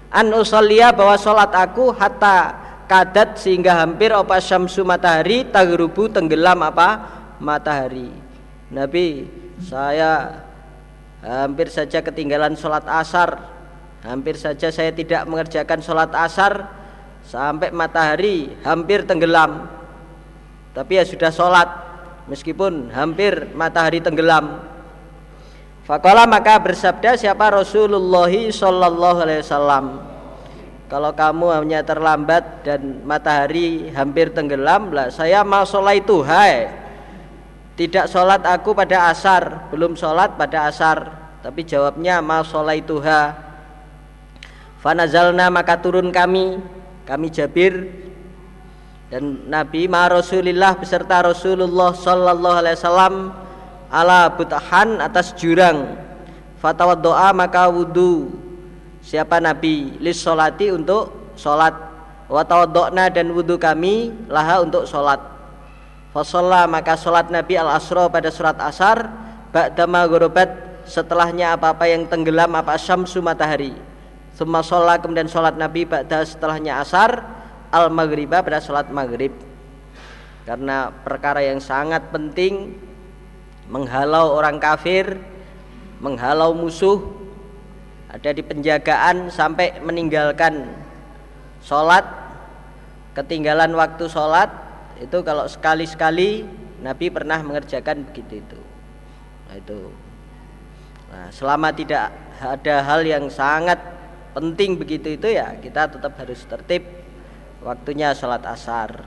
an usalliya bahwa sholat aku hatta kadat sehingga hampir apa syamsu matahari tagrubu tenggelam apa matahari. Nabi saya hampir saja ketinggalan sholat asar hampir saja saya tidak mengerjakan sholat asar sampai matahari hampir tenggelam. Tapi ya sudah sholat meskipun hampir matahari tenggelam. Fakola maka bersabda siapa Rasulullah Sallallahu Alaihi Wasallam? Kalau kamu hanya terlambat dan matahari hampir tenggelam lah saya mau sholat itu hai. Tidak sholat aku pada asar belum sholat pada asar. Tapi jawabnya mau sholat itu fanazalna maka turun kami kami Jabir. Dan Nabi ma Rasulillah beserta Rasulullah sallallahu alaihi wasallam ala butahan atas jurang. Fatawad doa maka wudu. Siapa Nabi? Lis solati untuk solat wa dan wudhu kami laha untuk solat fasolla maka solat Nabi al asro pada surat asar ba'dama gorobat setelahnya apa-apa yang tenggelam apa syamsu matahari semua sholat kemudian sholat Nabi ba'da setelahnya asar al maghriba pada sholat maghrib. Karena perkara yang sangat penting menghalau orang kafir menghalau musuh ada di penjagaan sampai meninggalkan sholat ketinggalan waktu sholat itu kalau sekali-sekali Nabi pernah mengerjakan begitu itu. Nah itu. Nah, selama tidak ada hal yang sangat penting begitu itu ya kita tetap harus tertib waktunya sholat asar.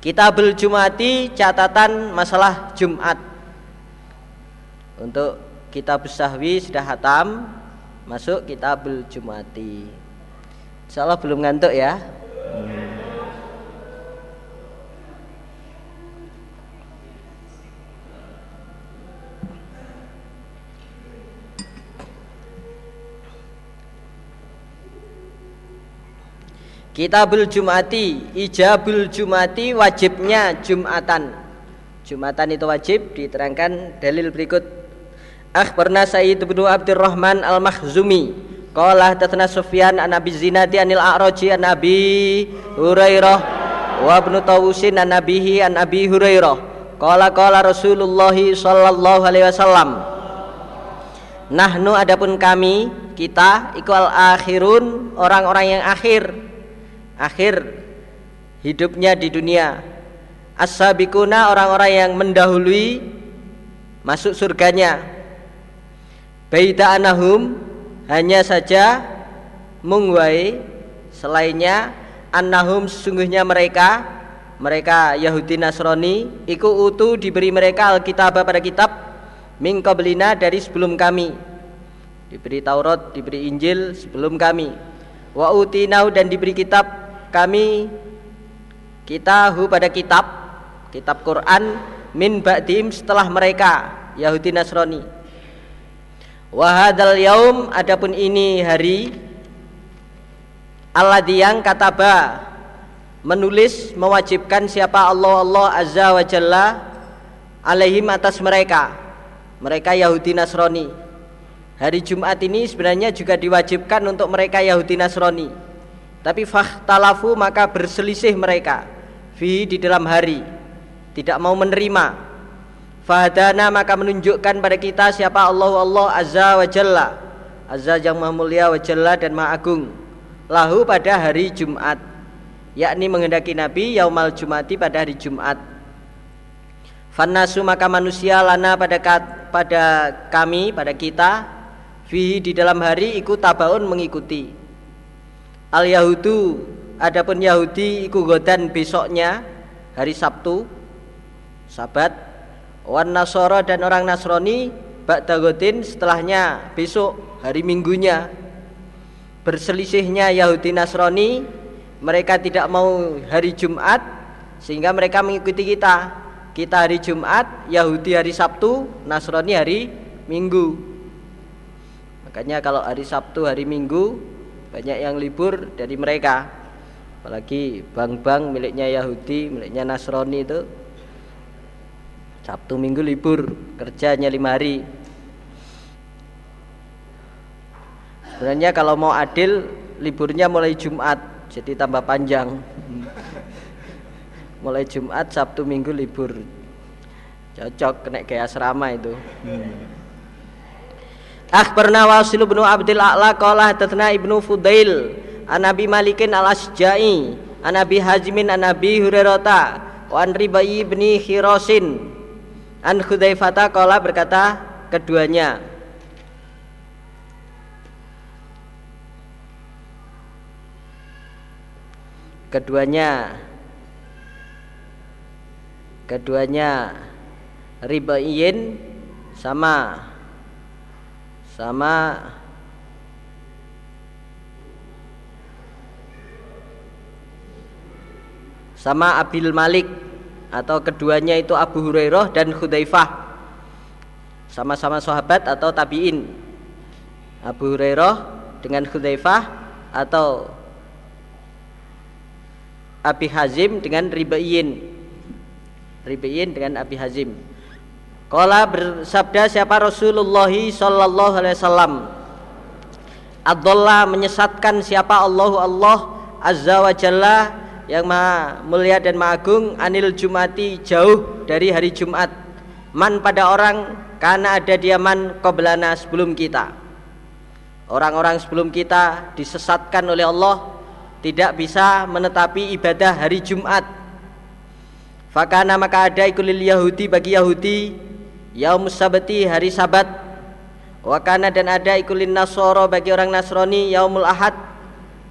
Kita Jumati catatan masalah Jumat. Untuk kitab sahwi sudah hatam masuk kitabul jumati. Insyaallah belum ngantuk ya Kitabul Jumati, ijabul Jumati wajibnya Jumatan. Jumatan itu wajib diterangkan dalil berikut. Akhbarna Sayyid bin Abdurrahman Al-Makhzumi Qala hadatsana Sufyan an Abi Zinadi anil A'raji an Abi Hurairah wa Ibnu Tawusin an Nabihi an Abi Hurairah. Qala qala Rasulullah sallallahu alaihi wasallam Nahnu adapun kami kita iku akhirun orang-orang yang akhir akhir hidupnya di dunia. As-sabiquna orang-orang yang mendahului masuk surganya. Baita anahum hanya saja mungwai selainnya annahum sesungguhnya mereka mereka Yahudi Nasrani iku utu diberi mereka Alkitab pada kitab min dari sebelum kami. Diberi Taurat diberi Injil sebelum kami. Wa utinau dan diberi kitab kami kita hu pada kitab kitab Quran min ba'dim setelah mereka Yahudi Nasrani. Wahadal yaum adapun ini hari Allah yang kataba menulis mewajibkan siapa Allah Allah Azza wa Jalla alaihim atas mereka mereka Yahudi Nasrani. Hari Jumat ini sebenarnya juga diwajibkan untuk mereka Yahudi Nasrani tapi fahtalafu maka berselisih mereka. Fi di dalam hari. Tidak mau menerima. Fahadana maka menunjukkan pada kita siapa Allah Allah Azza wa Jalla. Azza yang maha mulia wa Jalla dan maha agung. Lahu pada hari Jumat. Yakni menghendaki Nabi Yaumal Jumati pada hari Jumat. Fannasu maka manusia lana pada pada kami pada kita. Fihi di dalam hari ikut tabaun mengikuti Al Yahudu Adapun Yahudi ikut godan besoknya hari Sabtu Sabat. Wan nasoro dan orang Nasrani ba'dagotin setelahnya besok hari minggunya. Berselisihnya Yahudi Nasrani mereka tidak mau hari Jumat sehingga mereka mengikuti kita. Kita hari Jumat Yahudi hari Sabtu Nasrani hari Minggu. Makanya kalau hari Sabtu hari Minggu banyak yang libur dari mereka. Apalagi bank-bank miliknya Yahudi miliknya Nasrani itu. Sabtu Minggu libur kerjanya lima hari. Sebenarnya kalau mau adil liburnya mulai Jumat jadi tambah panjang. Mulai Jumat Sabtu Minggu libur. Cocok kena kayak asrama itu Akhbarna Wasil bin Abdul A'la qala hadatsana Ibnu Fudail an Nabi Malikin al-Asja'i an Nabi Hazimin an Nabi Hurairah wa an Ribai bin Khirasin. An Hudzaifata qala berkata keduanya keduanya keduanya ribaiyin sama sama. Sama Abil Malik atau keduanya itu Abu Hurairah dan Hudzaifah sama-sama sahabat atau tabiin. Abu Hurairah dengan Hudzaifah atau Abi Hazim dengan Ribaiyin. Ribaiyin dengan Abi Hazim Kala bersabda siapa Rasulullah sallallahu alaihi wasallam? Abdullah menyesatkan siapa Allah Allah Azza wa Jalla yang maha mulia dan maha agung anil jumati jauh dari hari Jumat. Man pada orang karena ada dia man qoblana sebelum kita. Orang-orang sebelum kita disesatkan oleh Allah tidak bisa menetapi ibadah hari Jumat. Fakana maka ada ikulil Yahudi bagi Yahudi yaum sabati hari sabat. Wakana dan ada ikulin Nasoro bagi orang Nasrani yaumul ahad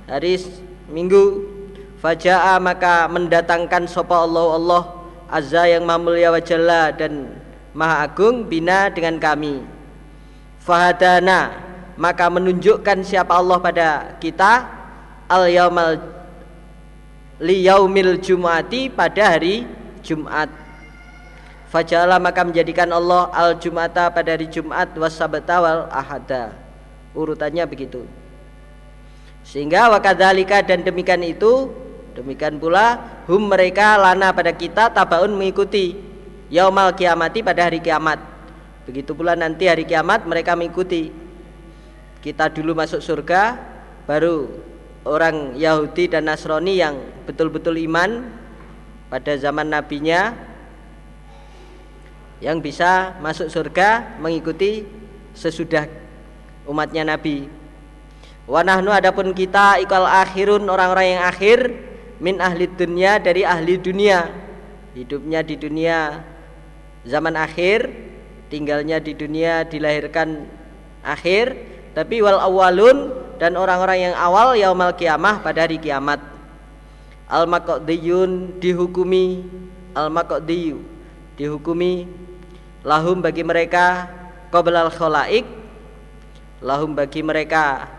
hari minggu. Faja'a maka mendatangkan sopa Allah Allah Azza yang maha mulia wa jalla dan maha agung bina dengan kami. Fahadana maka menunjukkan siapa Allah pada kita al yaumal li yaumil jumati pada hari Jumat Faja'ala maka menjadikan Allah al jumata pada hari Jumat wasabata wal ahada urutannya begitu sehingga wakadhalika dan demikian itu Demikian pula hum mereka lana pada kita tabaun mengikuti yaumal kiamati pada hari kiamat. Begitu pula nanti hari kiamat mereka mengikuti. Kita dulu masuk surga, baru orang Yahudi dan Nasrani yang betul-betul iman pada zaman nabinya yang bisa masuk surga mengikuti sesudah umatnya nabi. Wanahnu adapun kita ikal akhirun orang-orang yang akhir min ahli dunia dari ahli dunia. Hidupnya di dunia zaman akhir tinggalnya di dunia dilahirkan akhir tapi wal awalun dan orang-orang yang awal yaumal kiamah pada hari kiamat. Al maqdiyun dihukumi al maqdiyu dihukumi lahum bagi mereka qoblal khalaik lahum bagi mereka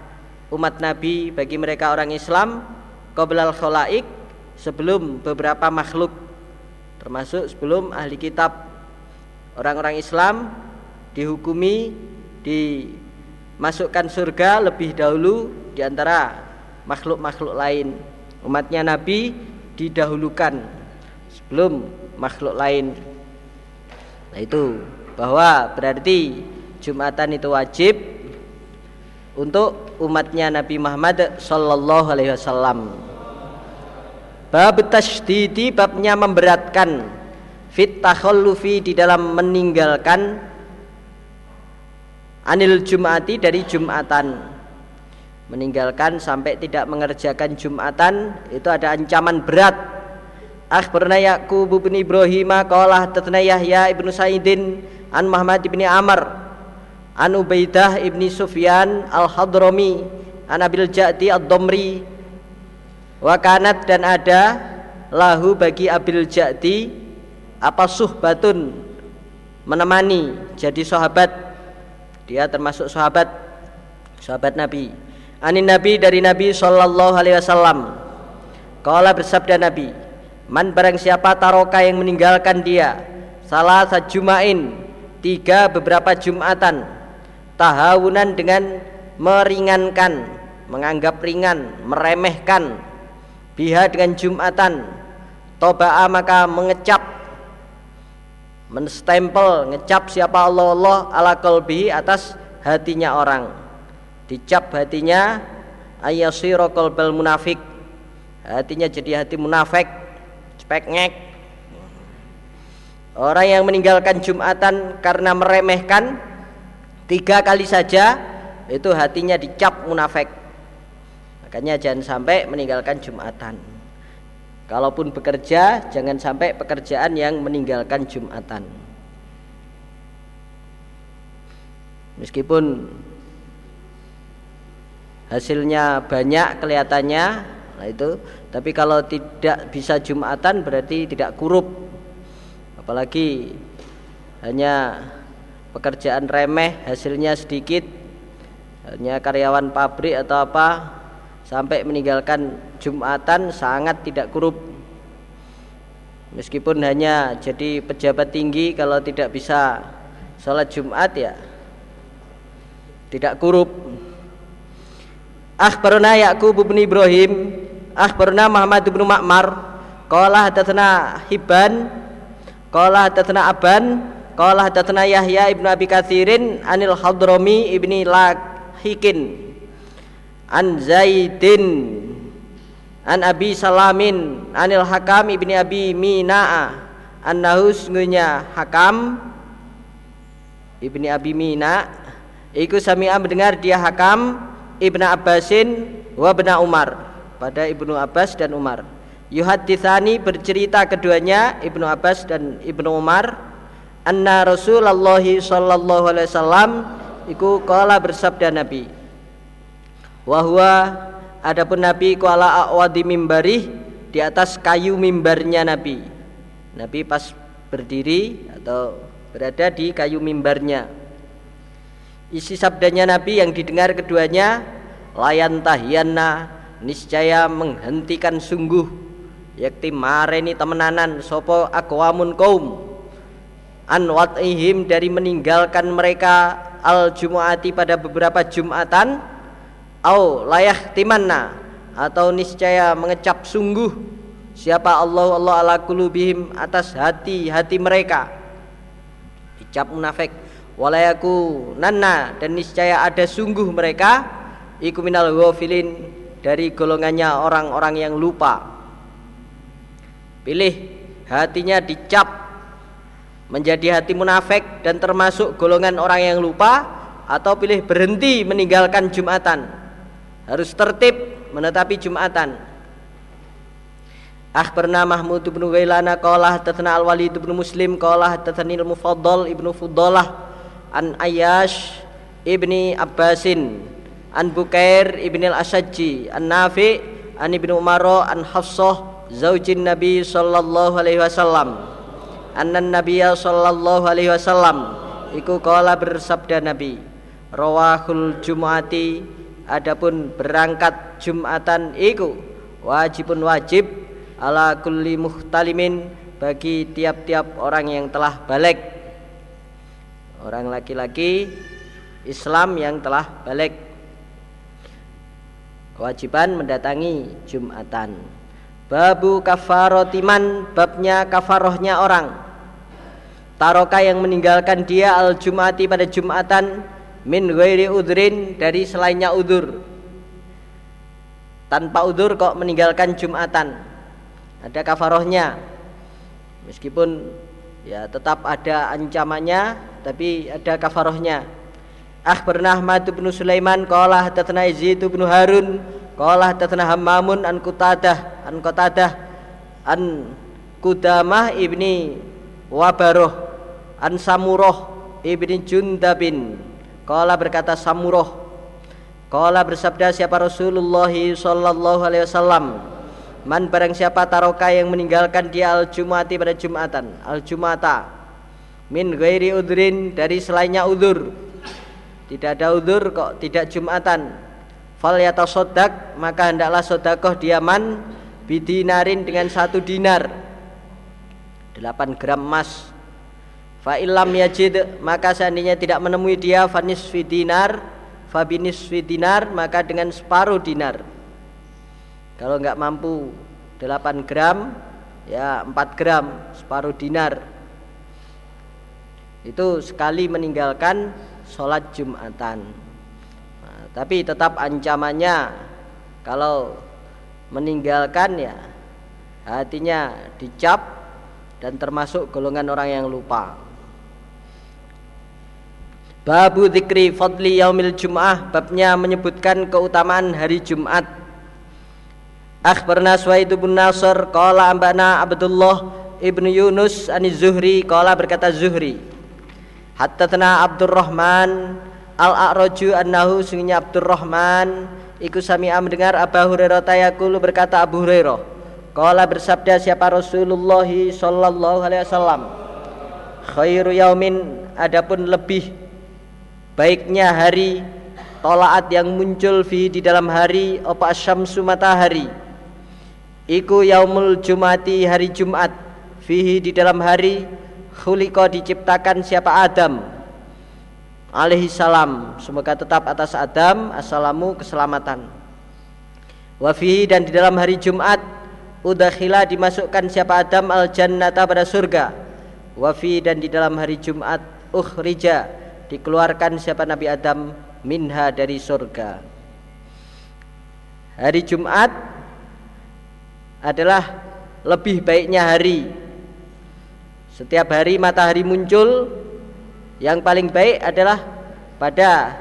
umat nabi bagi mereka orang Islam qoblal khalaik sebelum beberapa makhluk termasuk sebelum ahli kitab. Orang-orang Islam dihukumi dimasukkan surga lebih dahulu di antara makhluk-makhluk lain. Umatnya Nabi didahulukan sebelum makhluk lain nah itu. Bahwa berarti Jumatan itu wajib untuk umatnya Nabi Muhammad Sallallahu Alaihi Wasallam. Bab tasdidi babnya memberatkan. Fit takhallufi di dalam meninggalkan anil jumati dari jumatan. Meninggalkan sampai tidak mengerjakan jumatan itu ada ancaman berat akhbarna yaqub bin ibrahim qala tatna yahya ibnu saidin an muhammad bin amr an ubaidah ibni sufyan al hadrami an abil ja'di ad-damri. Wa kanat dan ada lahu bagi abil ja'di apa suhbatun? Menemani jadi sahabat. Dia termasuk sahabat sahabat Nabi. Anin Nabi dari Nabi Shallallahu Alaihi Wasallam. Kala bersabda Nabi man barang siapa taroka yang meninggalkan dia salah sajumain tiga beberapa jumatan tahawunan dengan meringankan menganggap ringan meremehkan biha dengan jumatan toba'a maka mengecap menstempel ngecap siapa Allah Allah ala kolbi atas hatinya orang. Dicap hatinya ayasiro kolbel munafik hatinya jadi hati munafik cepek ngek. Orang yang meninggalkan Jumatan karena meremehkan tiga kali saja itu hatinya dicap munafik. Makanya jangan sampai meninggalkan Jumatan. Kalaupun bekerja, jangan sampai pekerjaan yang meninggalkan Jumatan. Meskipun hasilnya banyak kelihatannya, nah itu, tapi kalau tidak bisa Jumatan berarti tidak kurup. Apalagi hanya pekerjaan remeh, hasilnya sedikit, hanya karyawan pabrik atau apa, sampai meninggalkan Jumatan sangat tidak kurup meskipun hanya jadi pejabat tinggi kalau tidak bisa sholat Jumat ya tidak kurup Akhbaruna Yaqub bin Ibrahim Akhbaruna Muhammad bin Ma'mar. Qala hadatsana Hibban. Qala hadatsana Aban Qala hadatsana Yahya ibnu Abi Katsirin anil Hadrami ibni Lahikin. An Zaidin. An Abi Salamin anil Hakam ibni Abi Mina'a. Annahu sungguhnya Hakam ibni Abi Mina. Iku sami'a mendengar dia Hakam ibnu Abbasin wa bena Umar pada Ibnu Abbas dan Umar Yuhadithani bercerita keduanya Ibnu Abbas dan Ibnu Umar anna Rasulullah sallallahu alaihi wasallam iku kala bersabda Nabi Wahwa adapun Nabi kuala awadi mimbarih di atas kayu mimbarnya Nabi. Nabi pas berdiri atau berada di kayu mimbarnya. Isi sabdanya Nabi yang didengar keduanya layan tahyana niscaya menghentikan sungguh yakti mareni temenanan sopo akwamun kaum. An watihim dari meninggalkan mereka al jumuati pada beberapa jumatan au layah timanna atau niscaya mengecap sungguh siapa Allah Allah ala kulubihim atas hati-hati mereka. Dicap munafik walayaku nanna dan niscaya ada sungguh mereka iku minal ghafilin dari golongannya orang-orang yang lupa. Pilih hatinya dicap menjadi hati munafik dan termasuk golongan orang yang lupa atau pilih berhenti meninggalkan Jumatan. Harus tertib menetapi Jumatan. Akhbarna Mahmud bin Gailana qala hadatsana Al-Walid bin Muslim qala hadatsani Al-Mufaddal ibnu Fuddalah an Ayyash ibni Abbasin an Bukair ibni Al-Asajji an Nafi an ibnu Umar an Hafsah zaujin Nabi sallallahu alaihi wasallam. Anna Nabiya sallallahu alaihi wasallam iku qala bersabda Nabi rawahul jumuati adapun berangkat Jumatan iku wajibun wajib ala kulli muhtalimin bagi tiap-tiap orang yang telah balik. Orang laki-laki Islam yang telah balik kewajiban mendatangi Jumatan. Babu kafarotiman babnya kafarohnya orang. Taroka yang meninggalkan dia al jumati pada Jumatan min ghairi udrin dari selainnya udur. Tanpa udur kok meninggalkan Jumatan. Ada kafarohnya. Meskipun ya tetap ada ancamannya tapi ada kafarohnya Akhbarna Ahmad bin Sulaiman qala hadatsana Yazid bin Harun qala hadatsana Hammamun an Qutadah an Qatadah an Kudamah ibni Wabaroh an Samuroh ibni Jundabin. Qala berkata Samuroh qala bersabda siapa Rasulullah sallallahu alaihi wasallam? Man barang siapa taroka yang meninggalkan dia al jumati pada jumatan al jumata min ghairi udrin dari selainnya udur tidak ada udur kok tidak jumatan. Fal sodak maka hendaklah sodakoh diaman bidinarin dengan satu dinar. 8 gram emas. Fa illam yajid maka seandainya tidak menemui dia fanis dinar fabinis dinar maka dengan separuh dinar. Kalau nggak mampu 8 gram ya 4 gram separuh dinar. Itu sekali meninggalkan sholat jumatan. Nah, tapi tetap ancamannya kalau meninggalkan ya hatinya dicap dan termasuk golongan orang yang lupa. Babu zikri fadli yaumil jum'ah Babnya menyebutkan keutamaan hari Jumat. Akhbarna Suwaid bin Nasr Qala ambana Abdullah Ibnu Yunus Ani Zuhri Qala berkata Zuhri Hatta tana Abdurrahman Al-A'raju annahu sungguhnya Abdurrahman. Iku sami'a mendengar Abu Hurairah tayakulu berkata Abu Hurairah Qala bersabda siapa Rasulullah sallallahu alaihi wasallam? Khairu yaumin adapun lebih baiknya hari tolaat yang muncul fi di dalam hari apa syamsu matahari. Iku yaumul jumati hari Jumat. Fihi di dalam hari Khuliko diciptakan siapa? Adam. Alaihi salam. Semoga tetap atas Adam. Assalamu keselamatan. Wafihi dan di dalam hari Jumat Udakhila dimasukkan siapa? Adam al jannata pada surga. Wafi dan di dalam hari Jumat Ukhrija dikeluarkan siapa? Nabi Adam minha dari surga. Hari Jumat adalah lebih baiknya hari. Setiap hari matahari muncul, yang paling baik adalah pada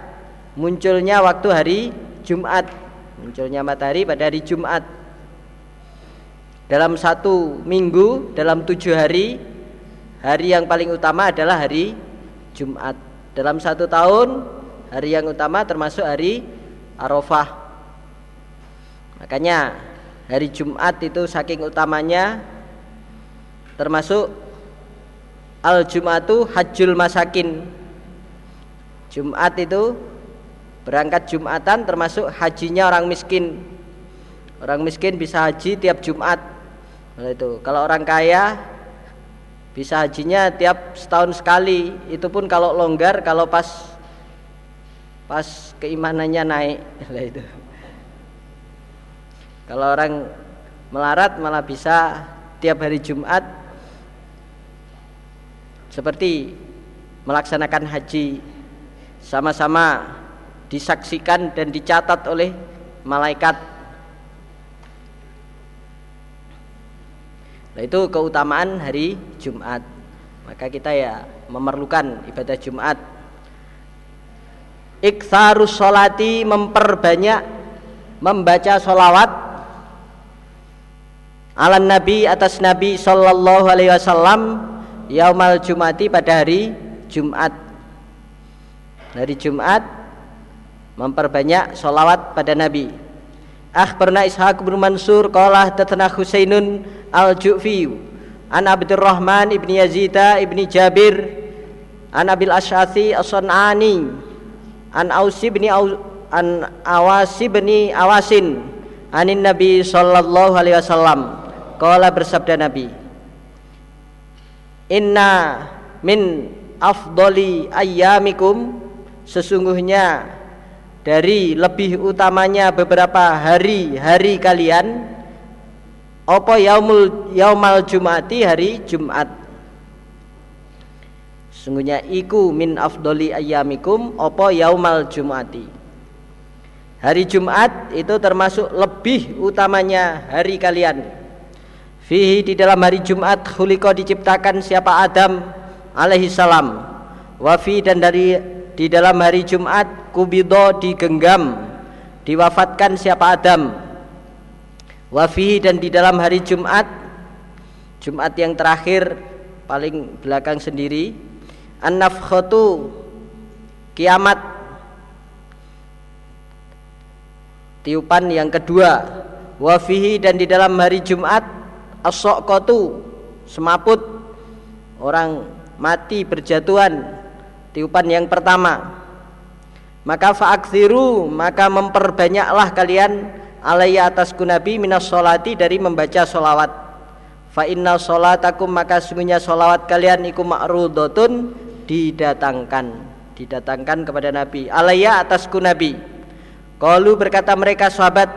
munculnya waktu hari Jumat. Munculnya matahari pada hari Jumat. Dalam satu minggu, dalam tujuh hari, hari yang paling utama adalah hari Jumat. Dalam satu tahun, hari yang utama termasuk hari Arafah. Makanya hari Jumat itu saking utamanya termasuk al Jumatu hajjul masakin. Jumat itu berangkat Jumatan termasuk hajinya orang miskin. Orang miskin bisa haji tiap Jumat. Itu kalau orang kaya bisa hajinya tiap setahun sekali. Itu pun kalau longgar kalau pas pas keimanannya naik. Itu. Kalau orang melarat malah bisa tiap hari Jumat seperti melaksanakan haji sama-sama disaksikan dan dicatat oleh malaikat. Nah itu keutamaan hari Jumat. Maka kita ya memerlukan ibadah Jumat. Iktharus solati memperbanyak membaca solawat ala nabi atas nabi sallallahu alaihi wasallam yaumal jumati pada hari Jumat. Hari Jumat memperbanyak solawat pada nabi. Akhbarna ishaq bin mansur qala tatana husainun al-ju'fi an abdurrahman ibni yazida ibni jabir an abil asy'athi as-sanani an ausi bin an awasi bin awasin anin nabi sallallahu alaihi wasallam Kala bersabda Nabi Inna min afdoli ayyamikum. Sesungguhnya dari lebih utamanya beberapa hari-hari kalian. Apa yaumul yaumal jumati? Hari Jumat. Sesungguhnya iku min afdoli ayyamikum Apa yaumal jumati? Hari Jumat itu termasuk lebih utamanya hari kalian fihi di dalam hari Jumat khuliqa diciptakan siapa Adam alaihi salam. Wa fi dan dari di dalam hari Jumat kubido digenggam diwafatkan siapa Adam. Wa fihi dan di dalam hari Jumat Jumat yang terakhir paling belakang sendiri an-nafkhatu kiamat. Tiupan yang kedua. Wafihi dan di dalam hari Jumat as-soqatu semaput. Orang mati berjatuhan tiupan yang pertama. Maka fa'akthiru maka memperbanyaklah kalian alaiya atas kunabi minas solati dari membaca solawat fa inna solatakum maka sungguhnya solawat kalian iku ma'rudotun didatangkan. Didatangkan kepada Nabi. Alaiya atas kunabi Qalu berkata mereka sahabat,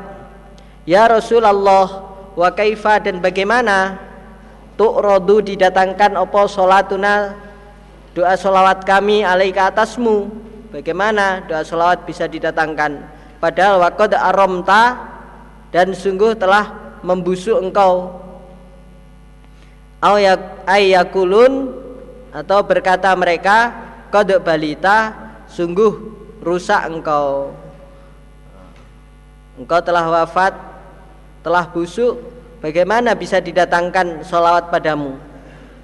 "Ya Rasulullah, wa kaifa dan bagaimana tu'radu didatangkan opo salatuna? Doa solawat kami alaika atasmu. Bagaimana doa solawat bisa didatangkan? Padahal waqad aromta dan sungguh telah membusuk engkau. Ayakulun atau berkata mereka qad balita sungguh rusak engkau. Engkau telah wafat telah busuk bagaimana bisa didatangkan solawat padamu?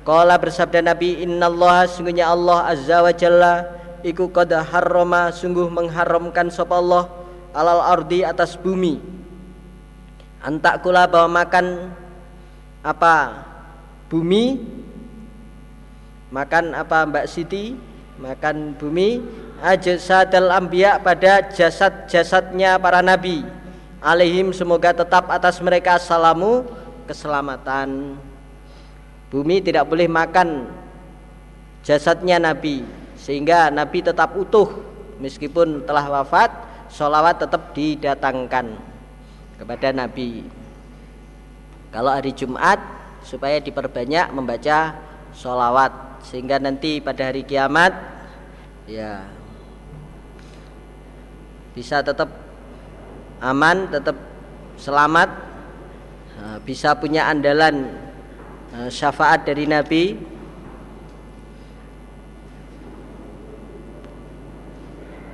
Kala bersabda Nabi Innallaha sungguhnya Allah Azza wa Jalla Iku qad harrama sungguh mengharamkan sapa Allah alal ardi atas bumi. Antak kula bahwa makan apa? Bumi makan apa Mbak Siti? Makan bumi. Ajsadal ambiya pada jasad-jasadnya para nabi alaihim semoga tetap atas mereka salamu keselamatan. Bumi tidak boleh makan jasadnya Nabi sehingga Nabi tetap utuh meskipun telah wafat sholawat tetap didatangkan kepada Nabi. Kalau hari Jumat supaya diperbanyak membaca sholawat sehingga nanti pada hari kiamat ya bisa tetap aman tetap selamat bisa punya andalan syafaat dari Nabi.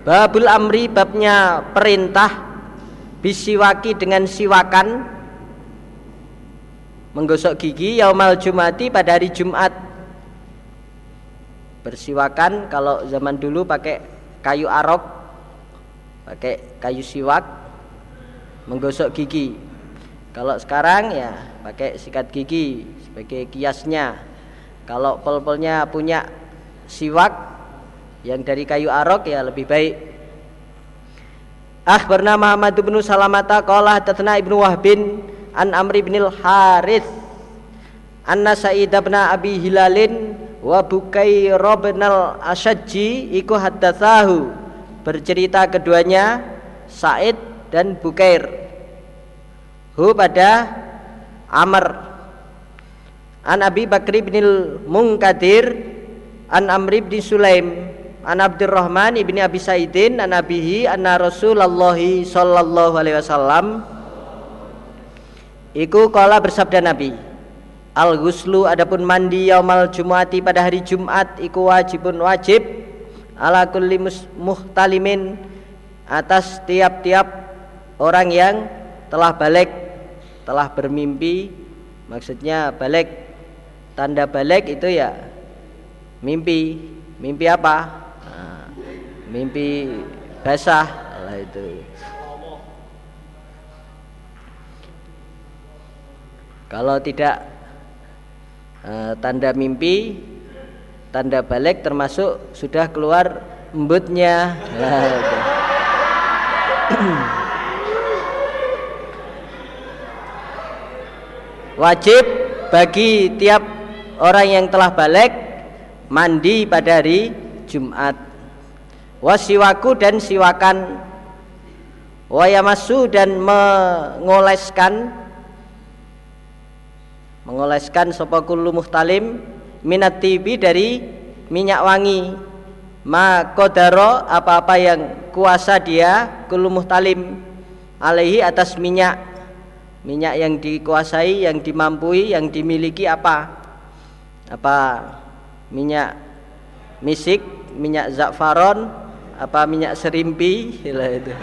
Babul Amri babnya perintah bisiwaki dengan siwakan menggosok gigi yaumal jumati pada hari Jumat. Bersiwakan kalau zaman dulu pakai kayu arok pakai kayu siwak menggosok gigi. Kalau sekarang ya pakai sikat gigi sebagai kiasnya. Kalau pol-polnya punya siwak yang dari kayu arok ya lebih baik. Akhbarna Muhammad bin Salamata qala hadatsana Ibnu Wahbin an Amri bin Harith anna Sa'id bin Abi Hilalin wa Bukair bin al-Ashajji iku haddatsahu. Bercerita keduanya Said dan Bukair. Hu pada Amr. An Abi Bakri bin Munkadir an Amr bin Sulaim an Abdurrahman ibni Abi Saidin an Abihi anna Rasulullah sallallahu alaihi wasallam iku kala bersabda Nabi Al ghuslu adapun mandi yaumal jumuati pada hari Jumat iku wajibun wajib ala kulli muhtalimin atas tiap-tiap orang yang telah balik telah bermimpi maksudnya balik tanda balik itu ya mimpi. Mimpi apa? Nah, mimpi basah lah itu. Kalau tidak uh, tanda mimpi tanda balik termasuk sudah keluar embutnya. Lah itu. wajib bagi tiap orang yang telah balik mandi pada hari Jumat. Wasiwaku dan siwakan. Wayamasu dan mengoleskan. Mengoleskan sapa kullu muhtalim minat tibi dari minyak wangi. Ma kodaro apa-apa yang kuasa dia kullu muhtalim alaihi atas minyak minyak yang dikuasai yang dimampui yang dimiliki apa? Apa minyak misik minyak zafaron apa minyak serimpi? Itu.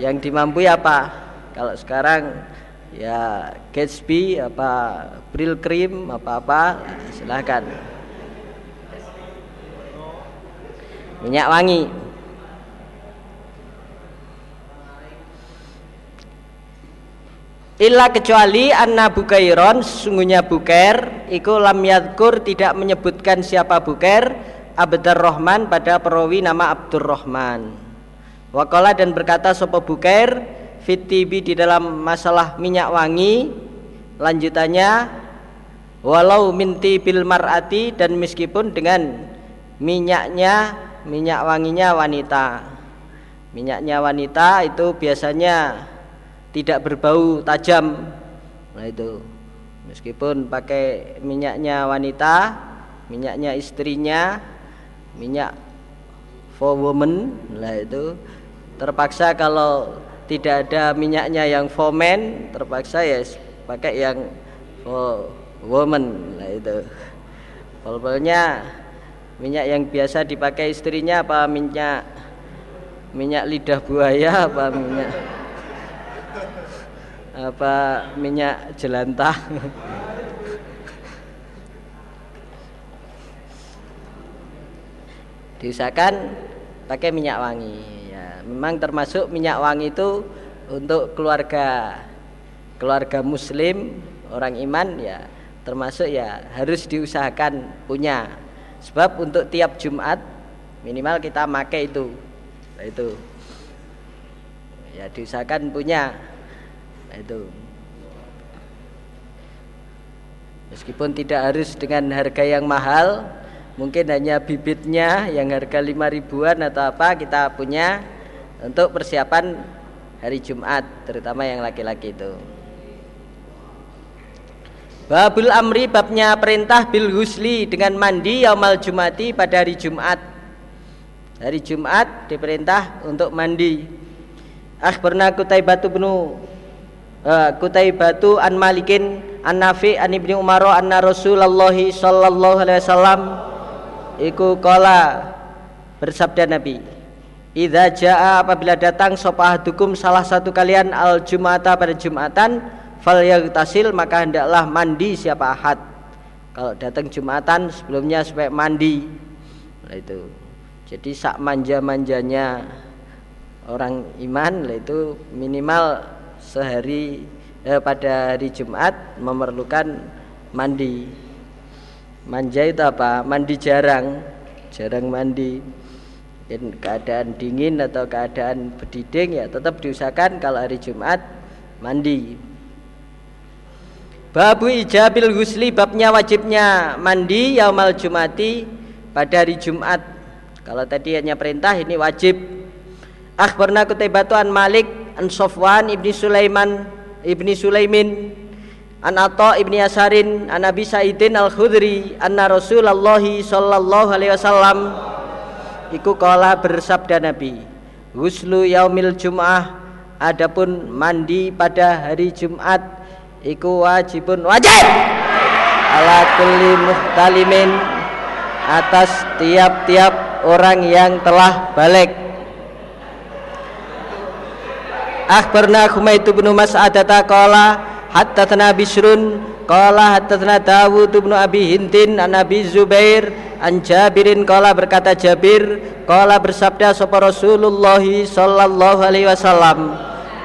Yang dimampui apa? Kalau sekarang ya Gatsby apa Brill Cream apa apa silahkan. Minyak wangi Illa kecuali anna bukairon sesungguhnya buker iku lam yadkur tidak menyebutkan siapa buker Abdur Rahman pada perawi nama Abdurrahman Wakola dan berkata sopo buker? Fitibi di dalam masalah minyak wangi lanjutannya walau minti bil mar'ati dan meskipun dengan minyaknya minyak wanginya wanita. Minyaknya wanita itu biasanya tidak berbau tajam. Nah itu. Meskipun pakai minyaknya wanita minyaknya istrinya minyak for woman lah itu. Terpaksa kalau tidak ada minyaknya yang for men terpaksa ya pakai yang for woman lah itu. Pol-polnya minyak yang biasa dipakai istrinya apa minyak minyak lidah buaya apa minyak apa minyak jelantah. Diusahakan pakai minyak wangi ya. Memang termasuk minyak wangi itu untuk keluarga keluarga muslim orang iman ya. Termasuk ya harus diusahakan punya. Sebab untuk tiap Jumat minimal kita pakai itu itu. Ya diusahakan punya itu. Meskipun tidak harus dengan harga yang mahal mungkin hanya bibitnya yang harga lima ribuan atau apa kita punya untuk persiapan hari Jumat terutama yang laki-laki itu. Babul amri babnya perintah bil husli dengan mandi yaumal jumati pada hari Jumat. Hari Jumat diperintah untuk mandi. Akhbarna Kutaibatu benu uh, Kutaibatu an Malikin an Nafi an Ibnu Umar anna Rasulullah sallallahu alaihi wasallam iku kala bersabda Nabi Idza jaa apabila datang dukum salah satu kalian al jumata pada Jumatan fal tasil maka hendaklah mandi siapa ahad. Kalau datang Jumatan sebelumnya supaya mandi. Nah itu. Jadi sak manja-manjanya orang iman itu minimal sehari eh, pada hari Jumat memerlukan mandi. Manja itu apa? Mandi jarang, jarang mandi. In keadaan dingin atau keadaan berdiding ya tetap diusahakan kalau hari Jumat mandi. Babu ijabil husli babnya wajibnya mandi yaumal jumati pada hari Jumat. Kalau tadi hanya perintah ini wajib. Akhbarna kutibatu an Malik an Sofwan ibni Sulaiman ibni Sulaimin. An Atta ibni Asarin an Abi Sa'idin al Khudri anna Rasulullah sallallahu alaihi wasallam. Iku kala bersabda Nabi Huslu yaumil Jum'ah. Adapun mandi pada hari Jumat iku wajibun wajib. Ala kulli muhtalimin atas tiap-tiap orang yang telah balik akhbarna Humayt bin Mas'adata qala haddatsana Bisrun qala haddatsana Dawud bin Abi Hintin an Abi Zubair an Jabirin. Qala berkata Jabir qala bersabda sapa Rasulullah sallallahu alaihi wasallam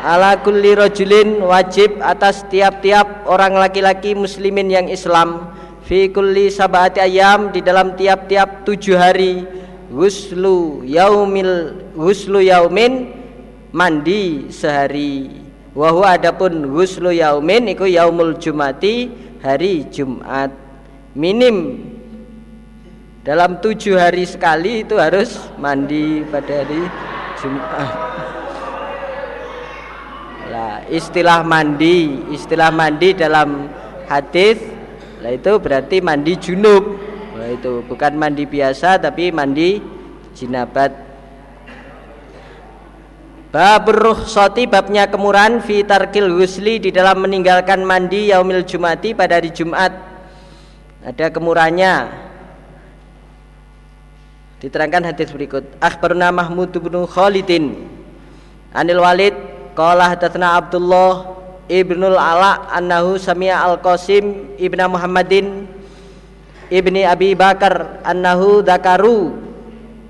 ala kulli rajulin wajib atas tiap-tiap orang laki-laki muslimin yang Islam fi kulli sabati ayam di dalam tiap-tiap tujuh hari wuslu yaumil wuslu yaumin mandi sehari. Wahyu adapun huslu yaumin iku yaumul jumati hari Jumat. Minim dalam tujuh hari sekali itu harus mandi pada hari Jumat. Lah istilah mandi istilah mandi dalam hadis lah itu berarti mandi junub. Lah itu bukan mandi biasa tapi mandi jinabat Babur soti babnya kemurahan fi tarkil husli di dalam meninggalkan mandi yaumil jumati pada hari Jumat. Ada kemurahannya. Diterangkan hadis berikut. Akhbaruna Mahmud bin Khalidin. Anil Walid qala hadatsana Abdullah ibnul Ala annahu sami'a al-Qasim ibna Muhammadin ibni Abi Bakar annahu dakaru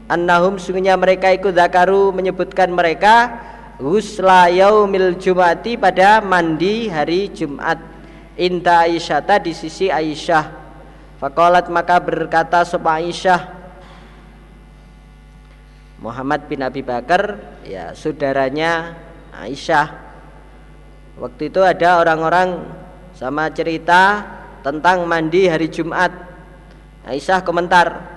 annahum sungguhnya mereka ikut zakaru menyebutkan mereka husla yaumil jumati pada mandi hari Jumat. Inta Aisyata di sisi Aisyah. Fakolat maka berkata sopa Aisyah Muhammad bin Abi Bakar ya saudaranya Aisyah. Waktu itu ada orang-orang sama cerita tentang mandi hari Jumat. Aisyah komentar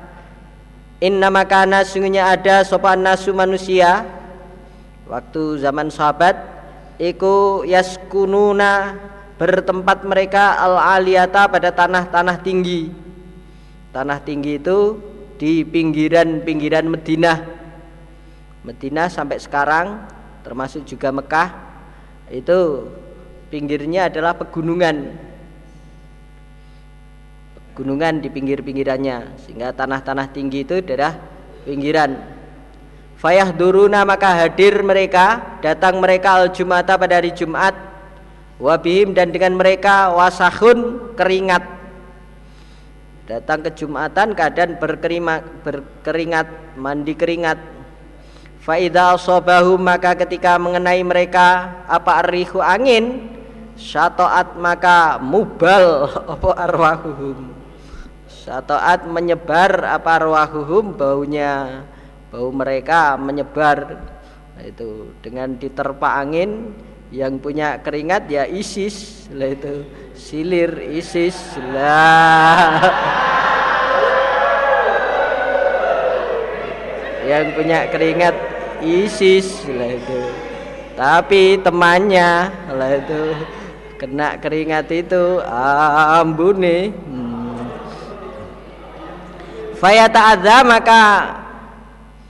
Inna makana sungguhnya ada sopan nasu manusia. Waktu zaman sahabat Iku yaskununa bertempat mereka al-aliyata pada tanah-tanah tinggi. Tanah tinggi itu di pinggiran-pinggiran Madinah Madinah sampai sekarang termasuk juga Mekah Itu pinggirnya adalah pegunungan gunungan di pinggir-pinggirannya sehingga tanah-tanah tinggi itu adalah pinggiran. Fayah duruna maka hadir mereka datang mereka al jumata pada hari Jumat. Wabihim dan dengan mereka wasahun keringat. Datang ke Jumatan keadaan berkeringat, berkeringat mandi keringat. Faida sobahu maka ketika mengenai mereka apa arihu angin? Syatoat maka mubal apa arwahuhum Satoat menyebar apa arwahuhum baunya bau mereka menyebar. Nah, itu dengan diterpa angin yang punya keringat ya ISIS. Lah itu silir ISIS. Lah. Yang punya keringat ISIS. Lah itu. Tapi temannya lah itu kena keringat itu ambune fayata'adza maka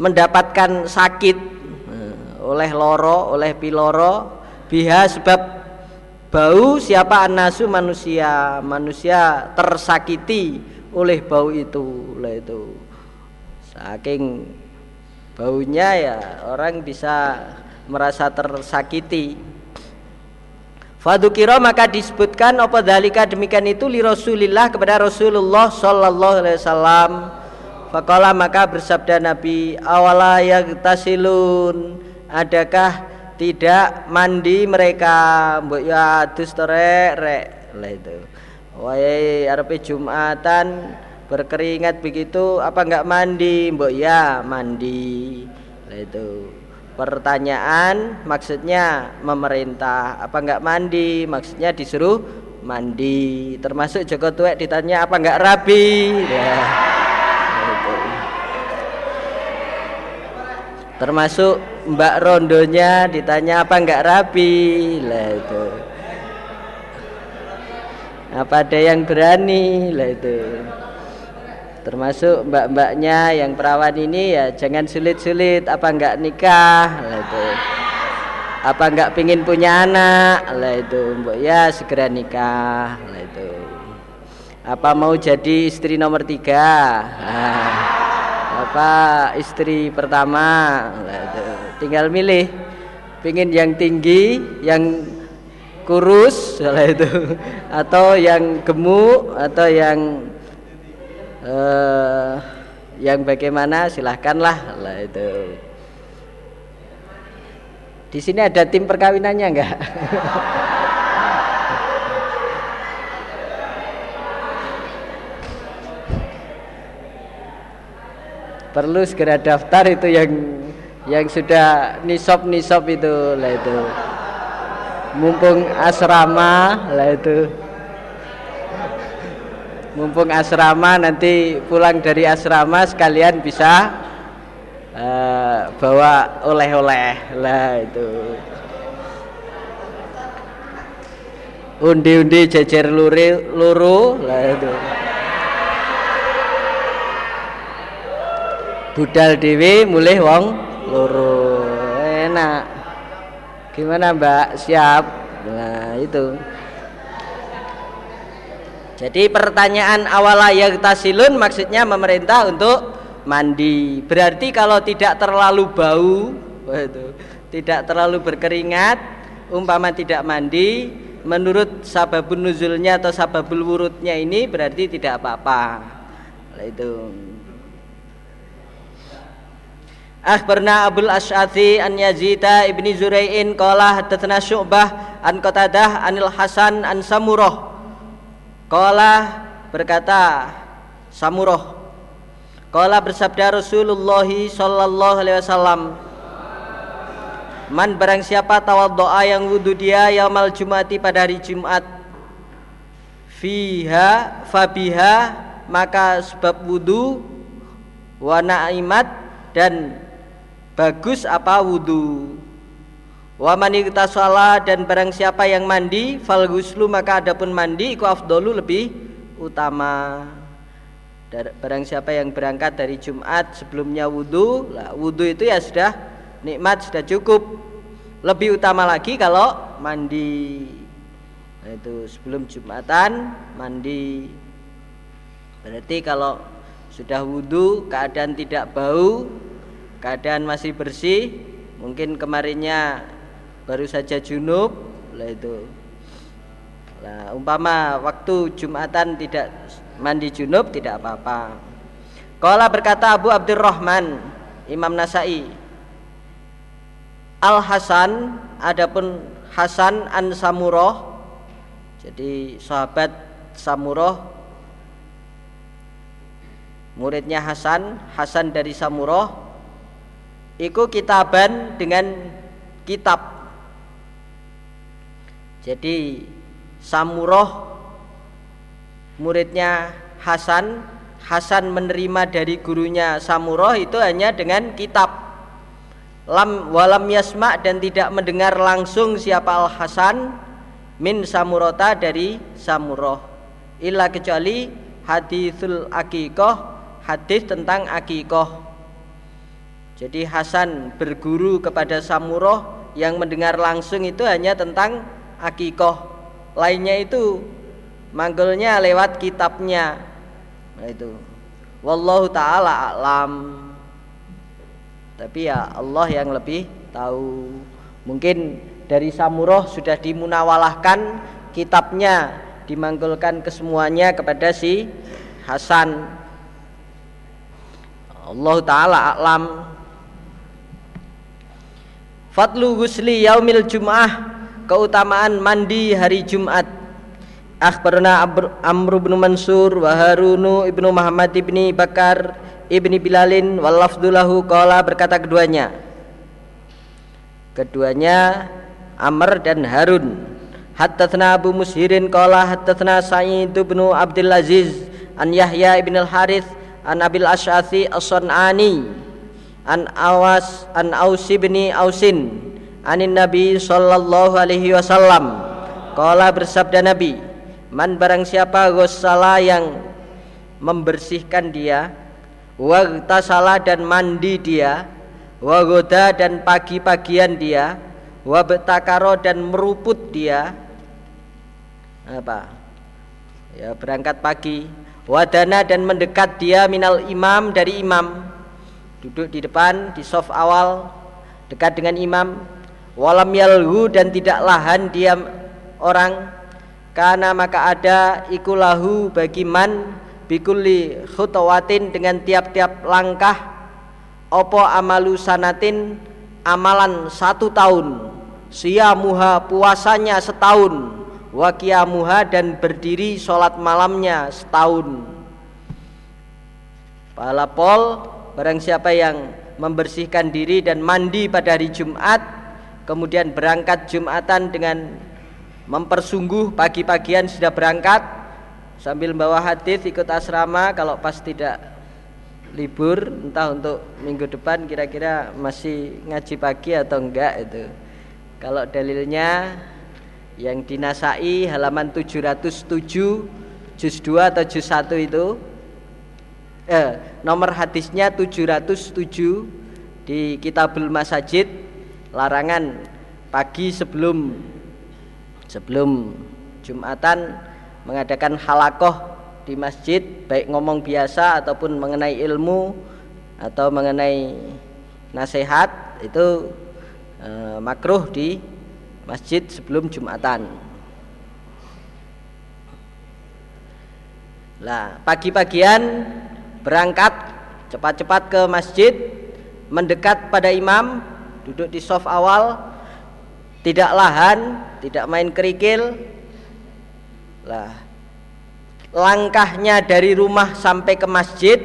mendapatkan sakit eh, oleh loro oleh piloro biha sebab bau siapa anasu manusia manusia tersakiti oleh bau itu. Oleh itu saking baunya ya orang bisa merasa tersakiti. Fadukiro maka disebutkan apa dalika demikian itu li Rasulillah kepada Rasulullah sallallahu alaihi wasallam Fakola maka bersabda Nabi awala tasilun adakah tidak mandi mereka? Mbok ya adus rek? Rek. Lah itu. Wae arepe Jumatan berkeringat begitu apa enggak mandi? Mbok ya mandi. Lah itu. Pertanyaan maksudnya memerintah apa enggak mandi? Maksudnya disuruh mandi. Termasuk Joko Tuek ditanya apa enggak rabi ya termasuk Mbak Rondonya ditanya apa enggak rapi? Lah itu. Apa ada yang berani? Lah itu. Termasuk mbak-mbaknya yang perawan ini ya jangan sulit-sulit apa enggak nikah? Lah itu. Apa enggak pingin punya anak? Lah itu mbak ya segera nikah. Lah itu. Apa mau jadi istri nomor tiga? Nah apa istri pertama tinggal milih. Pingin yang tinggi yang kurus salah itu atau yang gemuk atau yang uh, yang bagaimana silahkanlah lah itu. Di sini ada tim perkawinannya enggak perlu segera daftar itu yang yang sudah nisop nisop itu lah itu. Mumpung asrama lah itu. Mumpung asrama nanti pulang dari asrama sekalian bisa uh, bawa oleh-oleh lah itu. Undi-undi jejer luri luru lah itu budal dewi mulih wong loro enak Gimana Mbak? Siap? Nah, itu. Jadi pertanyaan awala tasilun maksudnya memerintah untuk mandi. Berarti kalau tidak terlalu bau, itu, tidak terlalu berkeringat, umpama tidak mandi, menurut sababun nuzulnya atau sababul wurudnya ini berarti tidak apa-apa. Itu. Akhbarna Abdul Asy'athi an Yazida ibni Zurai'in qala hadatsana Syu'bah an Qatadah anil Hasan an Samurah. Qala berkata Samurah. Qala bersabda Rasulullah sallallahu alaihi wasallam Man barang siapa tawaddoa yang wudu dia yaumal jumati pada hari Jumat fiha fabiha maka sebab wudu wa na'imat dan bagus apa wudhu wa salah dan barang siapa yang mandi fal guslu maka adapun mandi iku afdolu lebih utama. Barang siapa yang berangkat dari Jumat sebelumnya wudhu lah wudhu itu ya sudah nikmat sudah cukup. Lebih utama lagi kalau mandi. Nah, itu sebelum Jumatan mandi. Berarti kalau sudah wudhu keadaan tidak bau keadaan masih bersih mungkin kemarinnya baru saja junub lah itu. Lah umpama waktu jumatan tidak mandi junub tidak apa-apa. Kala berkata Abu Abdurrahman Imam Nasai Al Hasan adapun Hasan an Samuroh jadi sahabat Samuroh muridnya Hasan Hasan dari Samuroh Iku kitaban dengan kitab. Jadi Samuroh muridnya Hasan Hasan menerima dari gurunya Samuroh itu hanya dengan kitab. Lam walam yasma dan tidak mendengar langsung siapa al Hasan min Samurota dari Samuroh illa kecuali hadithul akikoh hadis tentang akikoh jadi Hasan berguru kepada Samuroh yang mendengar langsung itu hanya tentang akikoh. Lainnya itu manggilnya lewat kitabnya. Nah itu. Wallahu taala alam. Tapi ya Allah yang lebih tahu. Mungkin dari Samuroh sudah dimunawalahkan kitabnya dimanggulkan kesemuanya kepada si Hasan. Allah taala alam Fadlu gusli yaumil jum'ah Keutamaan mandi hari Jumat. Akhbarana Amr bin Mansur wa Harunu ibnu Muhammad ibni Bakar ibni Bilalin wal lafdulahu qala berkata keduanya. Keduanya Amr dan Harun. Haddatsna Abu Mushirin qala haddatsna Sa'id bin Abdul Aziz an Yahya ibn al-Harith an Abil Asy'athi as-Sun'ani an Awas an Aus bin Ausin anin Nabi sallallahu alaihi wasallam. Qala bersabda Nabi man barang siapa ghassala yang membersihkan dia wa tasala dan mandi dia wa goda dan pagi-pagian dia wa betakaro dan meruput dia apa? Ya berangkat pagi wadana dan mendekat dia minal imam dari imam duduk di depan di soft awal dekat dengan imam. Walam yalhu dan tidak lahan dia orang. Karena maka ada ikulahu bagi man bikulli khutawatin dengan tiap-tiap langkah. Opo amalu sanatin amalan satu tahun. Siamuha puasanya setahun. Wakiamuha dan berdiri sholat malamnya setahun. Palapol Barang siapa yang membersihkan diri dan mandi pada hari Jumat Kemudian berangkat Jumatan dengan mempersungguh pagi-pagian sudah berangkat Sambil membawa hadis ikut asrama kalau pas tidak libur Entah untuk minggu depan kira-kira masih ngaji pagi atau enggak itu. Kalau dalilnya yang dinasai halaman 707 juz 2 atau juz 1 itu eh, nomor hadisnya 707 di Kitabul Masajid larangan pagi sebelum sebelum Jumatan mengadakan halakoh di masjid baik ngomong biasa ataupun mengenai ilmu atau mengenai nasihat itu e, makruh di masjid sebelum Jumatan. Lah, pagi-pagian berangkat cepat-cepat ke masjid, mendekat pada imam, duduk di soft awal, tidak lahan, tidak main kerikil. Lah, langkahnya dari rumah sampai ke masjid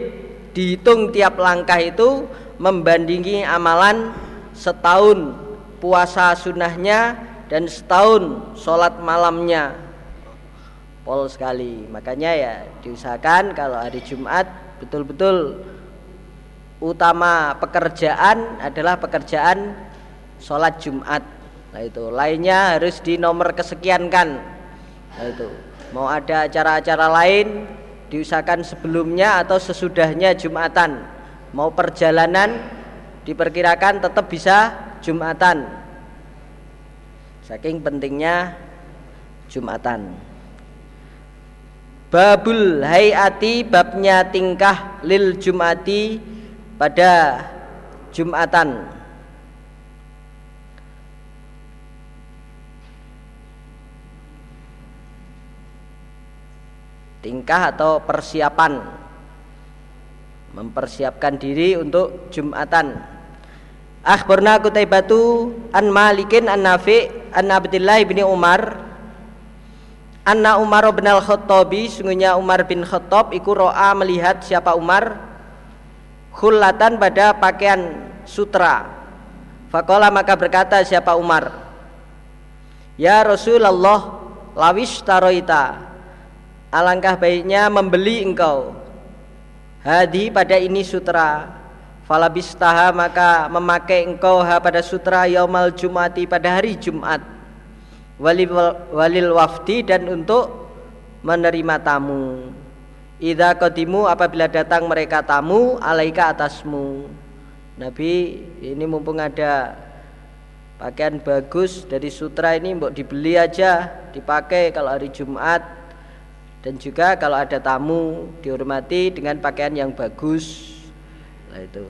dihitung tiap langkah itu membandingi amalan setahun puasa sunnahnya dan setahun sholat malamnya pol sekali makanya ya diusahakan kalau hari Jumat betul-betul utama pekerjaan adalah pekerjaan sholat Jumat. Nah itu. Lainnya harus di nomor kesekian kan nah itu. Mau ada acara-acara lain diusahakan sebelumnya atau sesudahnya Jumatan. Mau perjalanan diperkirakan tetap bisa Jumatan. Saking pentingnya Jumatan Babul hayati babnya tingkah lil jumati pada Jumatan. Tingkah atau persiapan mempersiapkan diri untuk Jumatan. Akhbarna Kutaibatu an Malikin an Nafi an Abdullah bin Umar Anna Umar bin Al-Khattabi sungguhnya Umar bin Khattab iku ro'a melihat siapa Umar. Khulatan pada pakaian sutra. Fakola maka berkata siapa Umar? Ya Rasulullah lawis taroita. Alangkah baiknya membeli engkau. Hadi pada ini sutra. Falabistaha maka memakai engkau ha pada sutra yaumal jumati pada hari Jumat walil, walil wafdi dan untuk menerima tamu. Idza qadimu apabila datang mereka tamu alaika atasmu. Nabi ini mumpung ada pakaian bagus dari sutra ini mbok dibeli aja dipakai kalau hari Jumat dan juga kalau ada tamu dihormati dengan pakaian yang bagus. Nah itu.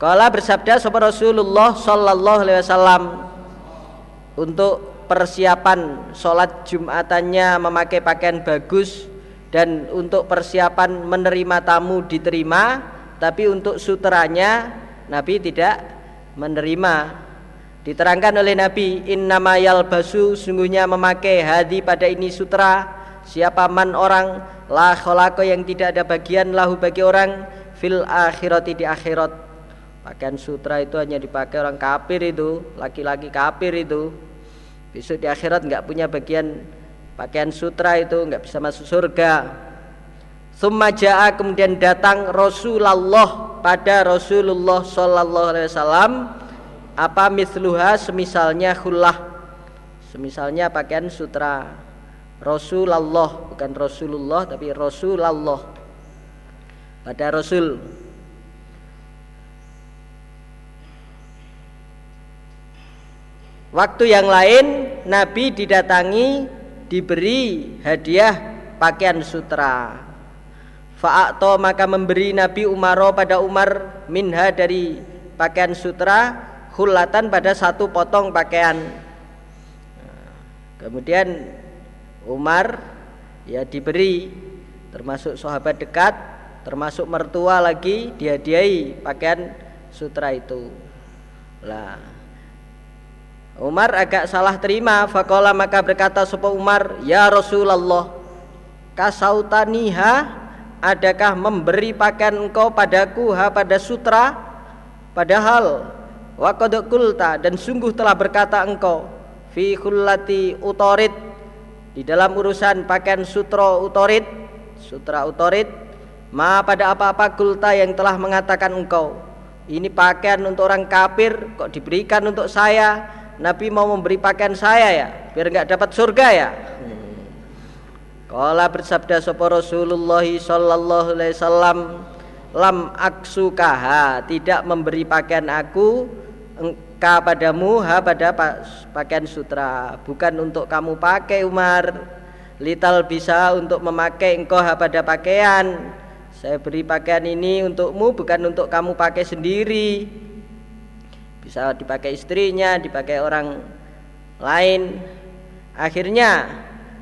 Kala bersabda sahabat Rasulullah sallallahu alaihi wasallam untuk persiapan sholat jumatannya memakai pakaian bagus dan untuk persiapan menerima tamu diterima tapi untuk sutranya Nabi tidak menerima. Diterangkan oleh Nabi innama yalbasu sungguhnya memakai hadi pada ini sutra. Siapa man orang la kholako yang tidak ada bagian lahu bagi orang fil akhirati di akhirat. Pakaian sutra itu hanya dipakai orang kafir itu laki-laki kafir itu besok di akhirat nggak punya bagian pakaian sutra itu nggak bisa masuk surga. Summa ja'a kemudian datang Rasulullah pada Rasulullah Sallallahu Alaihi Wasallam. Apa misluha semisalnya khullah semisalnya pakaian sutra. Rasulullah bukan Rasulullah tapi Rasulullah. Pada Rasul Waktu yang lain Nabi didatangi diberi hadiah pakaian sutra. Fa'akto maka memberi Nabi Umaro pada Umar minha dari pakaian sutra hulatan pada satu potong pakaian. Kemudian Umar ya diberi termasuk sahabat dekat, termasuk mertua lagi dihadiahi pakaian sutra itu. Lah Umar agak salah terima. Fakola maka berkata sopo Umar Ya Rasulullah Kasautaniha Adakah memberi pakaian engkau padaku ha pada sutra? Padahal Wakodokulta dan sungguh telah berkata engkau Fi khullati utorit Di dalam urusan pakaian sutra utorit Sutra utorit Ma pada apa-apa kulta yang telah mengatakan engkau Ini pakaian untuk orang kafir Kok diberikan untuk saya Nabi mau memberi pakaian saya ya biar nggak dapat surga ya. Kala bersabda sapa Rasulullah sallallahu alaihi wasallam lam aksukaha tidak memberi pakaian aku ka padamu ha pada pakaian sutra. Bukan untuk kamu pakai Umar. Lital bisa untuk memakai engkau ha pada pakaian. Saya beri pakaian ini untukmu bukan untuk kamu pakai sendiri bisa dipakai istrinya dipakai orang lain. Akhirnya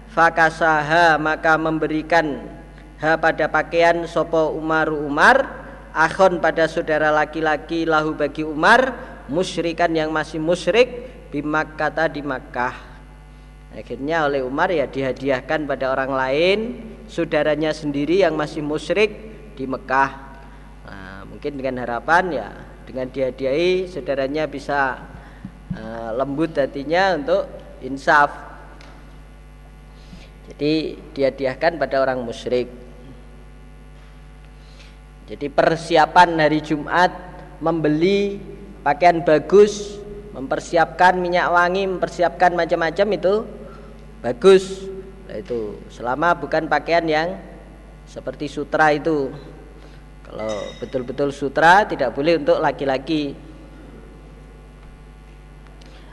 fakasaha maka memberikan ha pada pakaian sopo Umar Umar akhon pada saudara laki-laki lahu bagi Umar musyrikan yang masih musyrik bimakkata di Makkah. Akhirnya oleh Umar ya dihadiahkan pada orang lain saudaranya sendiri yang masih musyrik di Mekah. Nah, mungkin dengan harapan ya dengan dihadiahi saudaranya bisa uh, lembut hatinya untuk insaf. Jadi dihadiahkan pada orang musyrik. Jadi persiapan hari Jumat membeli pakaian bagus mempersiapkan minyak wangi mempersiapkan macam-macam itu bagus. Nah, itu selama bukan pakaian yang seperti sutra itu kalau betul-betul sutra tidak boleh untuk laki-laki.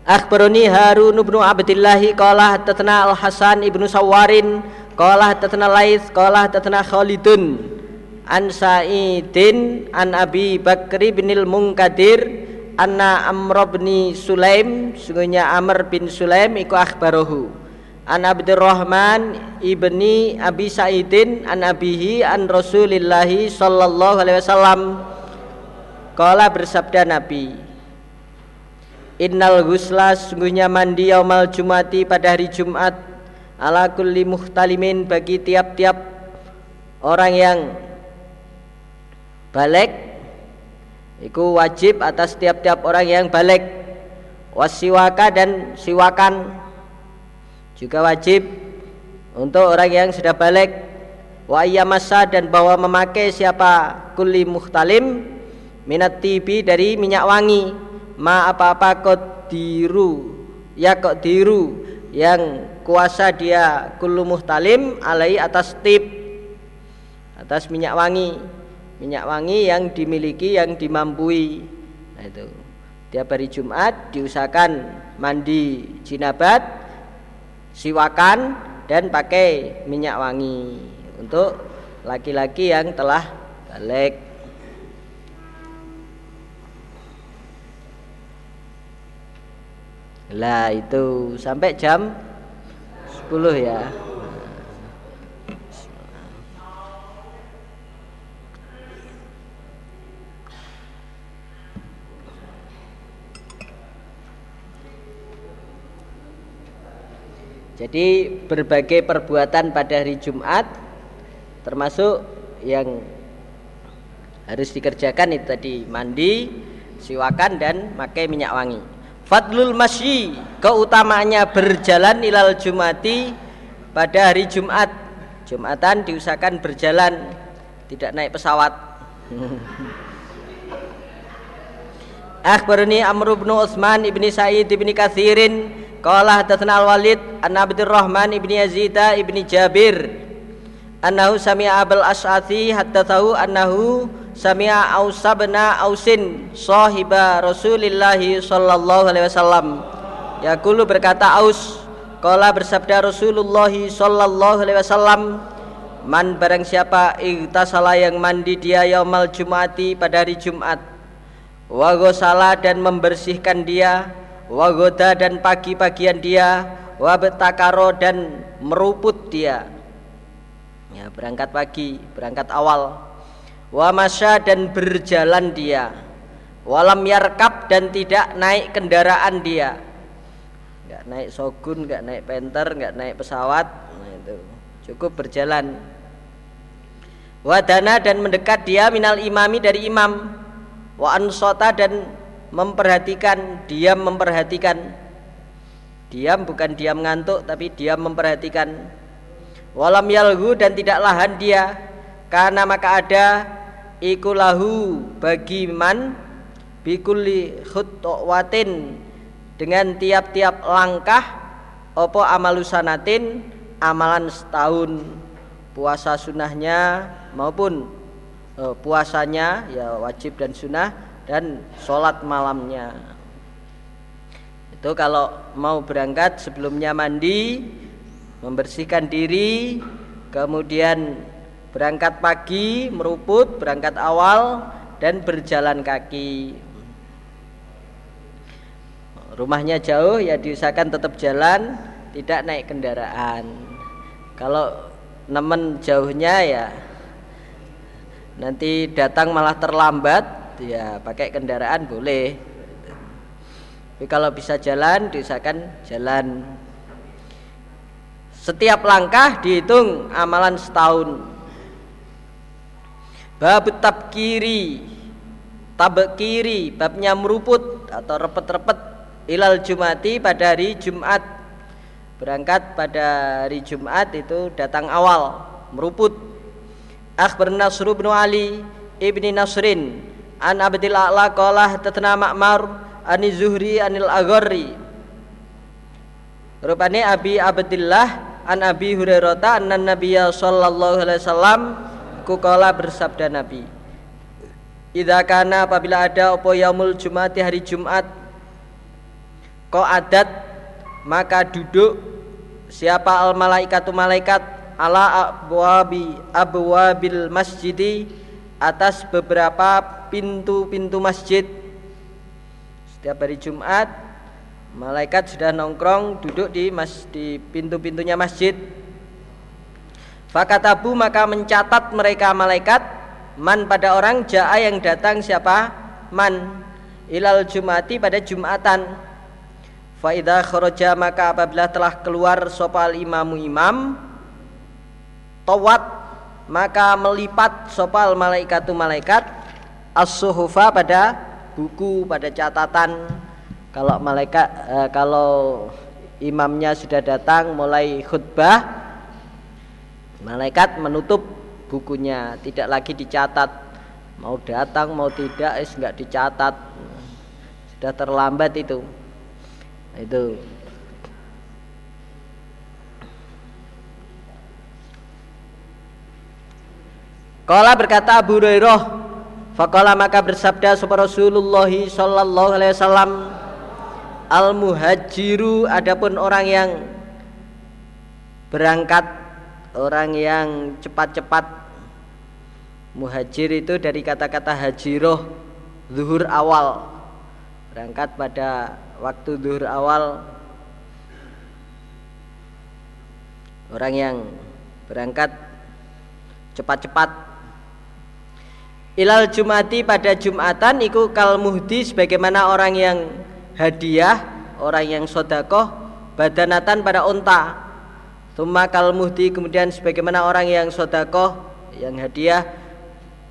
Akhbaroni Harun bin Abdullah qala hadatsana Al Hasan ibnu Sawarin qala hadatsana Lais qala hadatsana Khalidun an Sa'idin an Abi Bakri bin Munkadir anna Amr bin Sulaim sungguhnya Amr bin Sulaim iku akhbarohu An Abdurrahman ibni Abi Sa'idin an abihi an Rasulillahi sallallahu alaihi wasallam. Kala bersabda Nabi Innal ghusla sungguhnya mandi yaumal jumati pada hari Jumat ala kulli muhtalimin bagi tiap-tiap orang yang balik Iku wajib atas tiap-tiap orang yang balik wasiwaka dan siwakan juga wajib untuk orang yang sudah balik wa masa dan bahwa memakai siapa kulli muhtalim minat tibi dari minyak wangi. Ma apa-apa diru ya kok diru yang kuasa dia kullu muhtalim alai atas tip atas minyak wangi. Minyak wangi yang dimiliki yang dimampui. Nah itu. Tiap hari Jumat diusahakan mandi jinabat siwakan dan pakai minyak wangi untuk laki-laki yang telah balik. Lah itu sampai jam 10 ya Jadi berbagai perbuatan pada hari Jumat termasuk yang harus dikerjakan itu tadi mandi, siwakan dan pakai minyak wangi. Fadlul masyi keutamaannya berjalan ilal Jumati pada hari Jumat. Jumatan diusahakan berjalan tidak naik pesawat. Akhbarani Amr bin Utsman ibni Sa'id ibni Katsirin Qala hadatsana Al-Walid an Abdurrahman ibni Yazid ibni Jabir annahu sami'a Abul As'athi haddatsahu annahu sami'a Aus bin Ausin sahiba Rasulillah sallallahu alaihi wasallam. Yaqulu berkata Aus qala bersabda Rasulullah sallallahu alaihi wasallam man barang siapa igtasala yang mandi dia yaumal jumati pada hari Jumat wa dan membersihkan dia wagoda dan pagi-pagian dia wabetakaro dan meruput dia. Ya berangkat pagi berangkat awal. Wa masya dan berjalan dia. Walam yarkab dan tidak naik kendaraan dia. Nggak naik sogun nggak naik penter nggak naik pesawat. Nah itu. Cukup berjalan. Wadana dan mendekat dia minal imami dari imam. Wa ansota dan memperhatikan diam memperhatikan. Diam bukan diam ngantuk tapi diam memperhatikan. Walam yalhu dan tidak lahan dia karena maka ada ikulahu bagi man bikulli khutwatin dengan tiap-tiap langkah opo amalusanatin amalan setahun puasa sunnahnya maupun uh, puasanya ya wajib dan sunnah dan sholat malamnya. Itu kalau mau berangkat sebelumnya mandi membersihkan diri kemudian berangkat pagi meruput berangkat awal dan berjalan kaki. Rumahnya jauh ya diusahakan tetap jalan tidak naik kendaraan. Kalau nemen jauhnya ya nanti datang malah terlambat ya pakai kendaraan boleh. Tapi kalau bisa jalan diusahakan jalan. Setiap langkah dihitung amalan setahun. Bab tabkiri tabkiri babnya meruput atau repet-repet ilal jumati pada hari Jumat. Berangkat pada hari Jumat itu datang awal meruput. Akhbar Nasr bin Ali ibni Nasrin an Abdil A'la qala tatna Ma'mar ani Zuhri anil Agharri Rupane Abi Abdillah an Abi Hurairah anna Nabiyya sallallahu alaihi wasallam kukala bersabda Nabi Idza kana apabila ada apa yaumul Jumati hari Jumat kau adat maka duduk siapa al malaikatu malaikat ala abwabi abwabil masjidi atas beberapa pintu-pintu masjid. Setiap hari Jumat malaikat sudah nongkrong duduk di mas di pintu-pintunya masjid. Fakatabu maka mencatat mereka malaikat man pada orang jaa yang datang siapa? Man. Ilal jumati pada jumatan. Faida kharaja maka apabila telah keluar sopal imamu imam tawat maka melipat sopal malaikatu malaikat as-suhufa pada buku pada catatan. Kalau malaikat eh, kalau imamnya sudah datang mulai khutbah malaikat menutup bukunya tidak lagi dicatat. Mau datang mau tidak es nggak dicatat. Sudah terlambat itu. Itu Kala berkata Abu Hurairah Fakala maka bersabda sapa Rasulullah sallallahu alaihi wasallam Al muhajiru adapun orang yang berangkat orang yang cepat-cepat muhajir itu dari kata-kata hajiroh zuhur awal berangkat pada waktu zuhur awal. Orang yang berangkat cepat-cepat ilal jumati pada jumatan iku kal muhdi sebagaimana orang yang hadiah orang yang sodakoh badanatan pada unta. Tuma kal muhdi kemudian sebagaimana orang yang sodakoh yang hadiah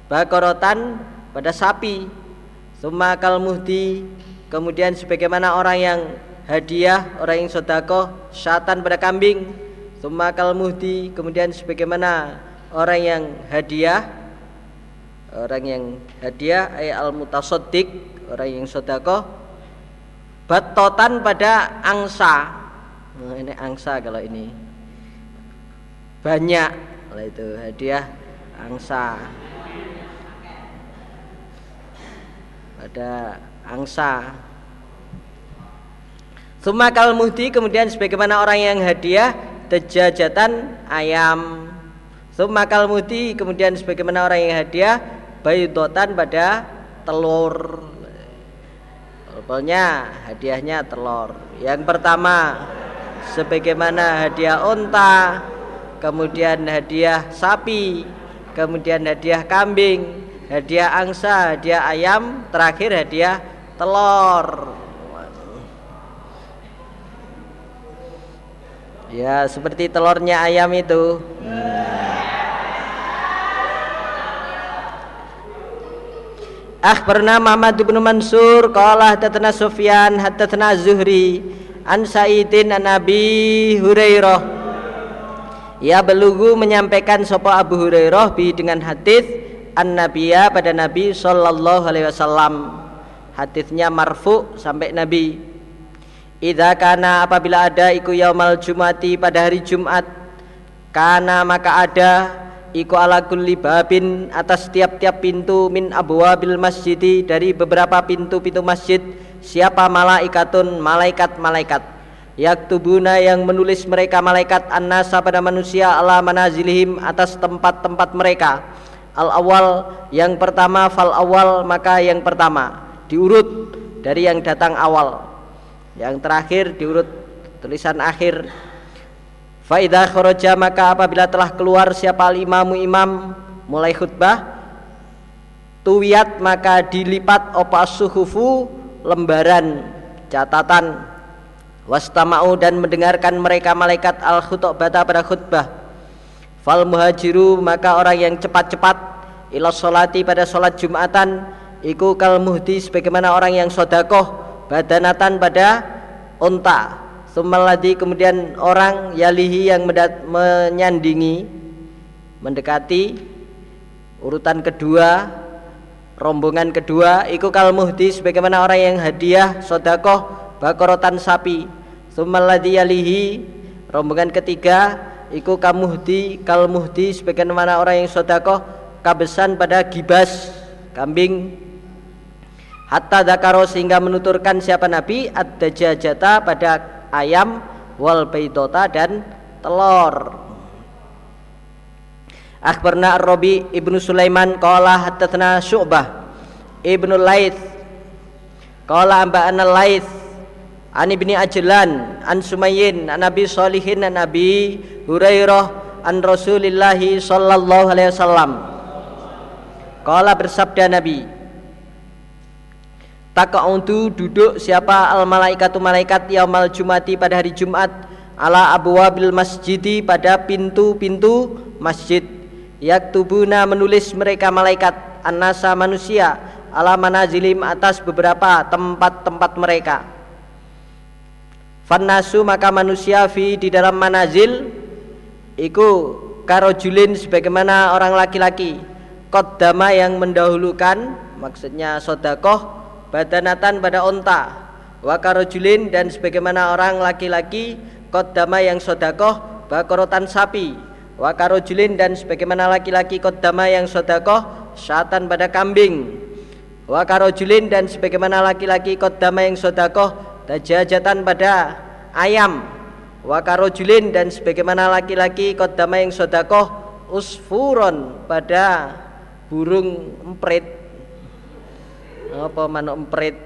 bakorotan pada sapi. Tuma kal muhdi kemudian sebagaimana orang yang hadiah orang yang sodakoh syatan pada kambing. Tuma kal muhdi kemudian sebagaimana orang yang hadiah orang yang hadiah ay al mutasaddiq orang yang sedekah batotan pada angsa. Nah, ini angsa kalau ini. Banyak kalau itu hadiah angsa. Pada angsa. Sumakal muhdi kemudian sebagaimana orang yang hadiah tejajatan ayam. Sumakal muhdi kemudian sebagaimana orang yang hadiah baidotan pada telur. Pokoknya hadiahnya telur. Yang pertama Sebagaimana hadiah unta Kemudian hadiah sapi Kemudian hadiah kambing Hadiah angsa, hadiah ayam Terakhir hadiah telur. Ya seperti telurnya ayam itu. Akhbarna Muhammad bin Mansur qala hadatsana Sufyan hadatsana Zuhri an Sa'idin an Abi Hurairah Ya belugu menyampaikan sapa Abu Hurairah bi dengan hadis an Nabiya pada Nabi sallallahu alaihi wasallam. Hadisnya marfu sampai Nabi. Idza kana apabila ada iku yaumal jumati pada hari Jumat kana maka ada iku ala kulli babin atas tiap-tiap pintu min abwabil masjidi dari beberapa pintu-pintu masjid siapa malaikatun malaikat-malaikat. Yaktubuna yang menulis mereka malaikat annasa pada manusia ala manazilihim atas tempat-tempat mereka. Al awal yang pertama fal awal maka yang pertama. Diurut dari yang datang awal. Yang terakhir diurut tulisan akhir Faidah khoroja maka apabila telah keluar siapa imamu imam mulai khutbah tuwiyat maka dilipat opa suhufu lembaran catatan. Wastama'u dan mendengarkan mereka malaikat al bata pada khutbah. Fal muhajiru maka orang yang cepat-cepat ila solati pada solat jumatan iku kal muhdi sebagaimana orang yang sodakoh badanatan pada unta Sumaladi kemudian orang yalihi yang mendat, menyandingi mendekati. Urutan kedua rombongan kedua iku kal muhdi sebagaimana orang yang hadiah sodakoh bakorotan sapi. Sumaladi yalihi rombongan ketiga iku kamuhdi kal muhdi sebagaimana orang yang sodakoh kabesan pada gibas kambing. Hatta dakaro sehingga menuturkan siapa nabi ad-dajajata pada ayam wal baidota dan telur. Akhbarna Ar-Rabi Ibnu Sulaiman qala hadatsana Syu'bah Ibnu Laits qala amba'ana Laits an Ibni Ajlan an Sumayyin an Nabi Shalihin an Nabi Hurairah an Rasulillah sallallahu alaihi wasallam. Qala bersabda Nabi Takautu duduk siapa al malaikatu malaikat yaumal jumati pada hari Jumat? Ala abwabil masjidi pada pintu-pintu masjid. Yaktubuna menulis mereka malaikat anasa manusia. Ala manazilim atas beberapa tempat-tempat mereka. Fannasu maka manusia fi di dalam manazil. Iku karojulin sebagaimana orang laki-laki. Kodama yang mendahulukan maksudnya sodakoh badanatan pada onta wakarojulin dan sebagaimana orang laki-laki kodama yang sodakoh bakorotan sapi wakarojulin dan sebagaimana laki-laki kodama yang sodakoh syatan pada kambing wakarojulin dan sebagaimana laki-laki kodama yang sodakoh tajajatan pada ayam wakarojulin dan sebagaimana laki-laki kodama yang sodakoh usfuron pada burung emprit apa manuk emprit?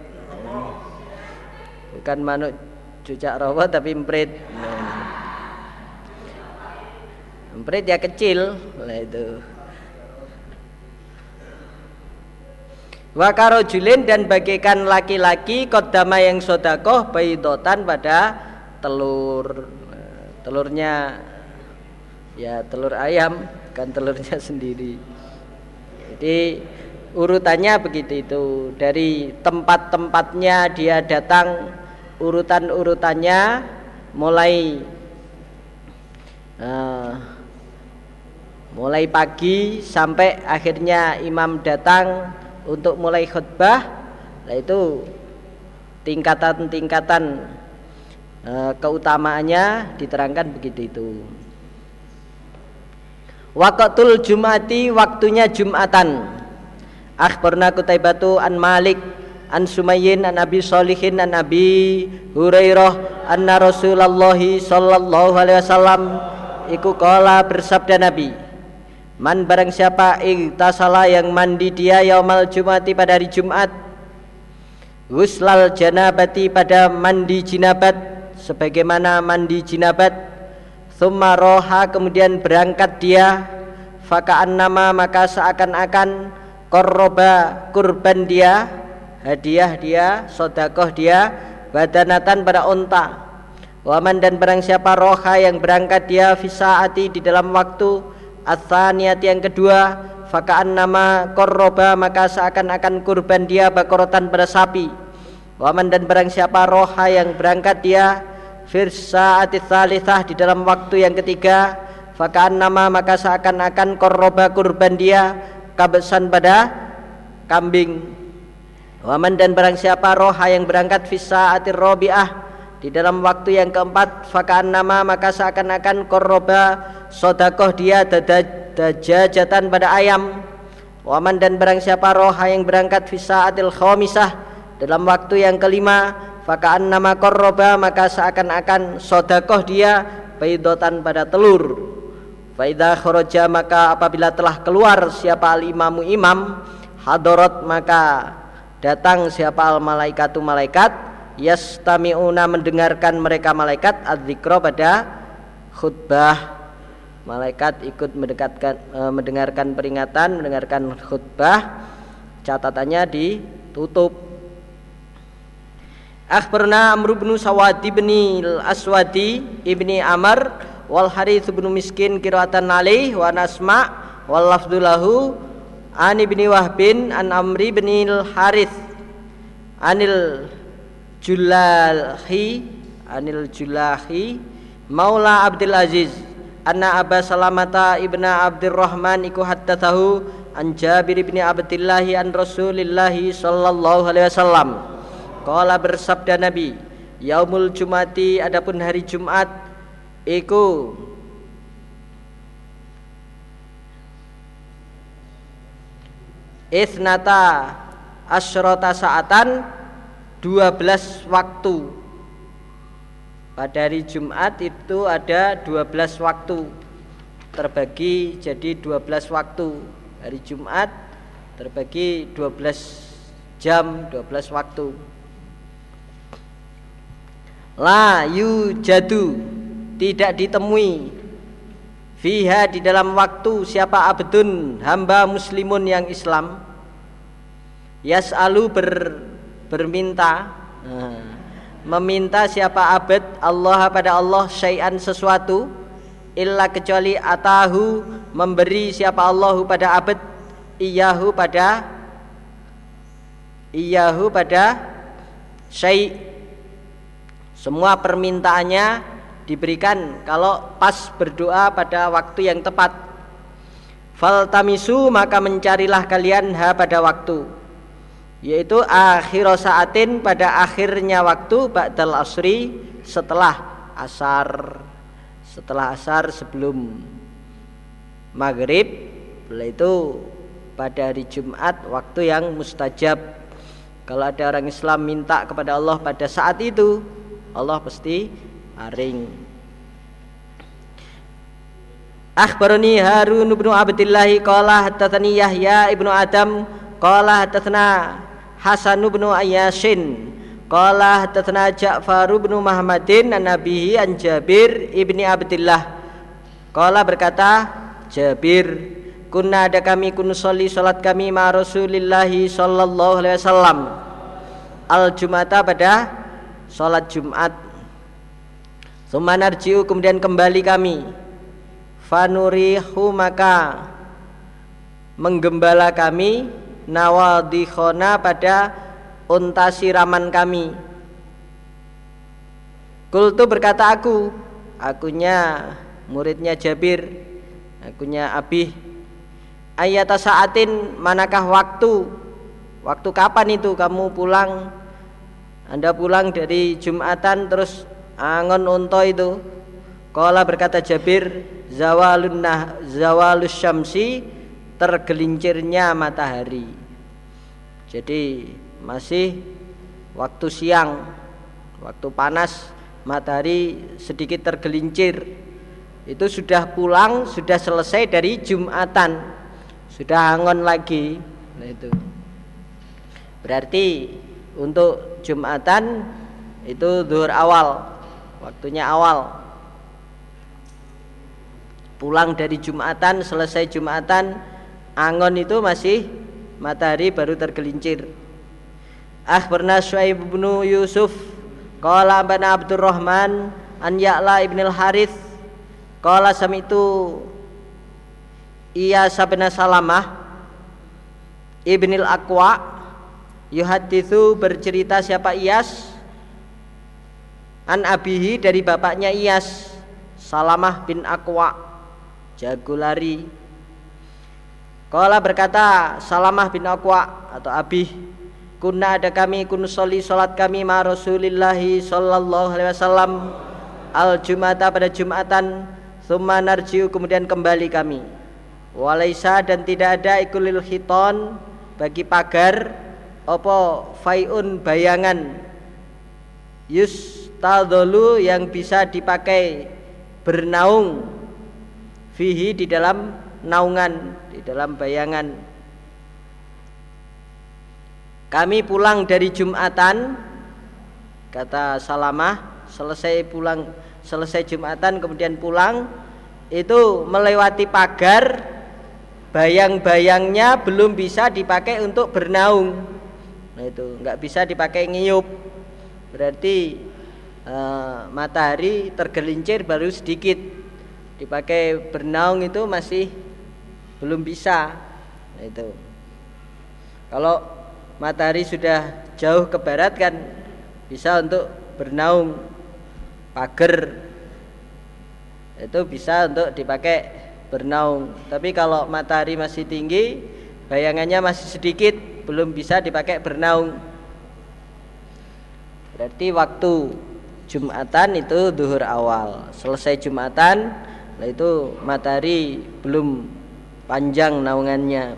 Bukan manuk cucak rawa tapi emprit. Emprit ya kecil lah itu. Wakaro julin dan bagikan laki-laki kodama yang sodakoh baidotan pada telur. Telurnya ya telur ayam kan telurnya sendiri. Jadi urutannya begitu itu. Dari tempat-tempatnya dia datang urutan-urutannya mulai uh, mulai pagi sampai akhirnya imam datang untuk mulai khutbah. Nah itu tingkatan-tingkatan uh, keutamaannya diterangkan begitu itu. Wakatul Jumati waktunya Jumatan Akhbarna Kutaibatu an Malik an Sumayyin an Abi Salihin an Abi Hurairah anna Rasulullah sallallahu alaihi wasallam iku kala bersabda Nabi Man barang siapa igtasala yang mandi dia yaumal jumati pada hari Jumat Guslal janabati pada mandi jinabat Sebagaimana mandi jinabat Thumma roha kemudian berangkat dia Faka'an nama maka seakan-akan korroba kurban dia hadiah dia sodakoh dia badanatan pada unta waman dan barang siapa roha yang berangkat dia fisaati di dalam waktu. Athaniyat yang kedua fakaan nama korroba maka seakan-akan kurban dia bakorotan pada sapi. Waman dan barang siapa roha yang berangkat dia firsaati thalithah di dalam waktu yang ketiga fakaan nama maka seakan-akan korroba kurban dia kabesan pada kambing. Waman dan barang siapa roha yang berangkat fisa atir robiah di dalam waktu yang keempat fakaan nama maka seakan-akan koroba sodakoh dia dajajatan pada ayam. Waman dan barang siapa roha yang berangkat fisa atil khomisah dalam waktu yang kelima fakaan nama korroba maka seakan-akan sodakoh dia baidotan pada telur Faidah khoroja maka apabila telah keluar siapa al imamu imam hadorot maka datang siapa al malaikatu malaikat yastami'una mendengarkan mereka malaikat adzikro pada khutbah. Malaikat ikut mendekatkan e, mendengarkan peringatan mendengarkan khutbah catatannya ditutup. Akhbarna Amr bin Sawadi bin Aswadi ibni Amr wal Harith bin Miskin qiraatan alaih wa nasma wal lafdulahu an ibni Wahbin an Amri bin Harith anil Julahi anil Julahi Maula Abdul Aziz anna Aba Salamata ibna Abdurrahman iku haddathahu an Jabir bin Abdullah an Rasulillah sallallahu alaihi wasallam. Kala bersabda Nabi, Yaumul Jumati adapun hari Jumat iku. Isnata asyrota saatan 12 waktu. Pada hari Jumat itu ada 12 waktu. Terbagi jadi 12 waktu. Hari Jumat terbagi 12 jam 12 waktu. La yujadu tidak ditemui. Fiha di dalam waktu siapa abdun hamba muslimun yang Islam. Yas'alu ber, berminta nah, meminta siapa abad Allah pada Allah syai'an sesuatu illa kecuali atahu memberi siapa Allahu pada abad iyahu pada iyahu pada syai' Semua permintaannya diberikan kalau pas berdoa pada waktu yang tepat. Faltamisu maka mencarilah kalian ha pada waktu yaitu akhir saatin pada akhirnya waktu ba'dal asri setelah asar setelah asar sebelum maghrib itu pada hari Jumat waktu yang mustajab kalau ada orang Islam minta kepada Allah pada saat itu Allah pasti aring. Akhbarani Harun bin Abdullah qala hadatsani Yahya ibnu Adam qala hadatsana Hasan bin Ayyasin qala hadatsana Ja'far bin Muhammadin an nabihi an Jabir ibni Abdullah qala berkata Jabir kunna ada kami kun soli salat kami ma Rasulillah sallallahu alaihi wasallam. Al jumata pada sholat Jumat Sumanarjiu kemudian kembali kami. Fanurihu maka Menggembala kami Nawadihona pada Unta siraman kami. Kultu berkata aku Akunya muridnya Jabir Akunya Abih Ayata saatin manakah waktu? Waktu kapan itu? Kamu pulang anda pulang dari Jumatan terus angon unta itu. Kala berkata Jabir, zawalun nah zawalus syamsi tergelincirnya matahari. Jadi masih waktu siang, waktu panas matahari sedikit tergelincir. Itu sudah pulang, sudah selesai dari Jumatan. Sudah angon lagi. Nah itu. Berarti untuk Jumatan itu zuhur awal waktunya awal. Pulang dari Jumatan selesai Jumatan angon itu masih matahari baru tergelincir. Akhbarna Syuaib bin Yusuf Qala bana Abdurrahman An Ya'la ibn al-Harith. Qala samitu. Iya sabna Salamah Ibnil Aqwa Yuhadithu bercerita siapa Iyas An abihi dari bapaknya Iyas Salamah bin Akwa Jago lari. Kala berkata Salamah bin Akwa atau Abih Kuna ada kami kun soli solat kami ma Rasulillahi sallallahu alaihi wasallam al Jumata pada Jumatan Thumma narjiu kemudian kembali kami. Walaisa dan tidak ada ikulil hiton bagi pagar apa faiun bayangan yustadolu yang bisa dipakai bernaung fihi di dalam naungan di dalam bayangan. Kami pulang dari Jumatan kata Salamah selesai pulang selesai Jumatan kemudian pulang itu melewati pagar bayang-bayangnya belum bisa dipakai untuk bernaung. Nah itu nggak bisa dipakai ngiyup berarti uh, matahari tergelincir baru sedikit. Dipakai bernaung itu masih belum bisa. Nah itu. Kalau matahari sudah jauh ke barat kan bisa untuk bernaung pagar itu bisa untuk dipakai bernaung. Tapi kalau matahari masih tinggi bayangannya masih sedikit belum bisa dipakai bernaung. Berarti waktu Jumatan itu duhur awal. Selesai Jumatan itu matahari belum panjang naungannya.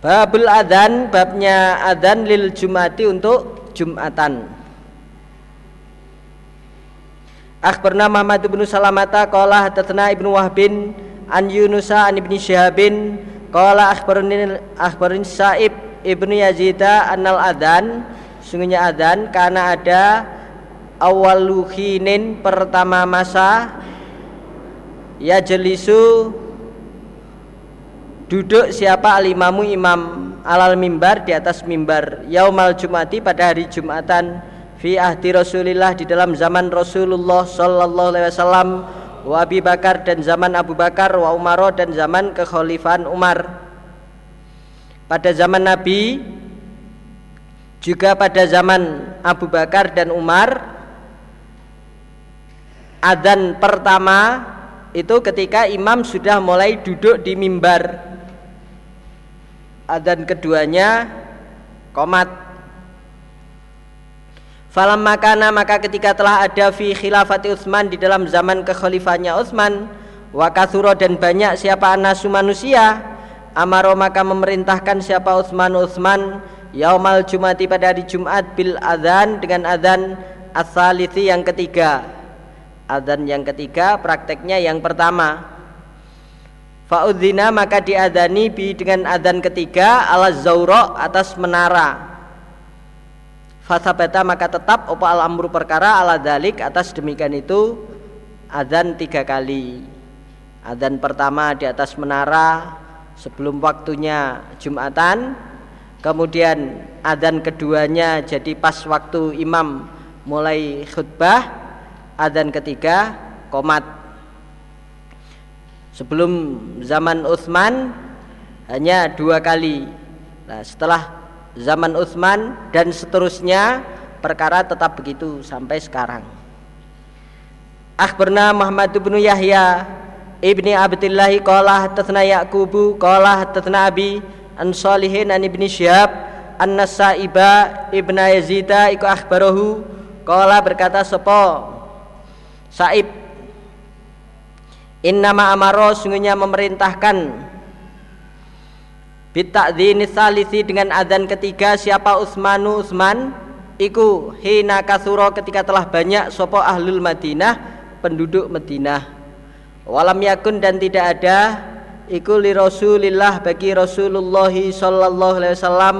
Babul adan babnya adan lil jumati untuk Jumatan. Akhbarna Muhammad bin Salamata qala hadatsana Ibnu Wahbin an Yunusa an Ibnu Syihabin akhbarani akhbarin Sa'ib Ibnu Yazid annal adan sungguhnya adan karena ada awaluhinin pertama masa ya jelisu duduk siapa alimamu imam alal mimbar di atas mimbar. Yaumal jumati pada hari jumatan fi ahdi rasulillah di dalam zaman rasulullah sallallahu alaihi wasallam wa Abi Bakar dan zaman Abu Bakar wa Umar dan zaman kekhalifahan Umar. Pada zaman Nabi juga pada zaman Abu Bakar dan Umar adzan pertama itu ketika imam sudah mulai duduk di mimbar. Adzan keduanya komat. Falam makana maka ketika telah ada fi khilafati Utsman di dalam zaman kekhalifannya Utsman wa dan banyak siapa anasu manusia amaro maka memerintahkan siapa Utsman Utsman yaumal jumati pada hari Jumat bil adzan dengan adzan asalithi yang ketiga adzan yang ketiga prakteknya yang pertama Fa'udzina maka diadani bi dengan adzan ketiga ala zauro atas menara Fasabata maka tetap opa al amru perkara ala dalik atas demikian itu adzan tiga kali. Adzan pertama di atas menara sebelum waktunya Jumatan. Kemudian adzan keduanya jadi pas waktu imam mulai khutbah. Adzan ketiga komat. Sebelum zaman Utsman hanya dua kali. Nah, setelah zaman Utsman dan seterusnya perkara tetap begitu sampai sekarang. Akhbarna Muhammad bin Yahya ibni Abdullah qala hadatsana Yaqubu qala hadatsana Abi an Salihin an ibni Syihab an Nasaiba ibnu Yazid iku akhbarahu qala berkata sapa Saib. Innama amaro sungguhnya memerintahkan. Bitakdini salisi dengan adzan ketiga siapa Utsmanu Utsman iku hina kasuro ketika telah banyak sopo ahlul Madinah penduduk Madinah. Walam yakun dan tidak ada iku li Rasulillah bagi Rasulullah sallallahu alaihi wasallam.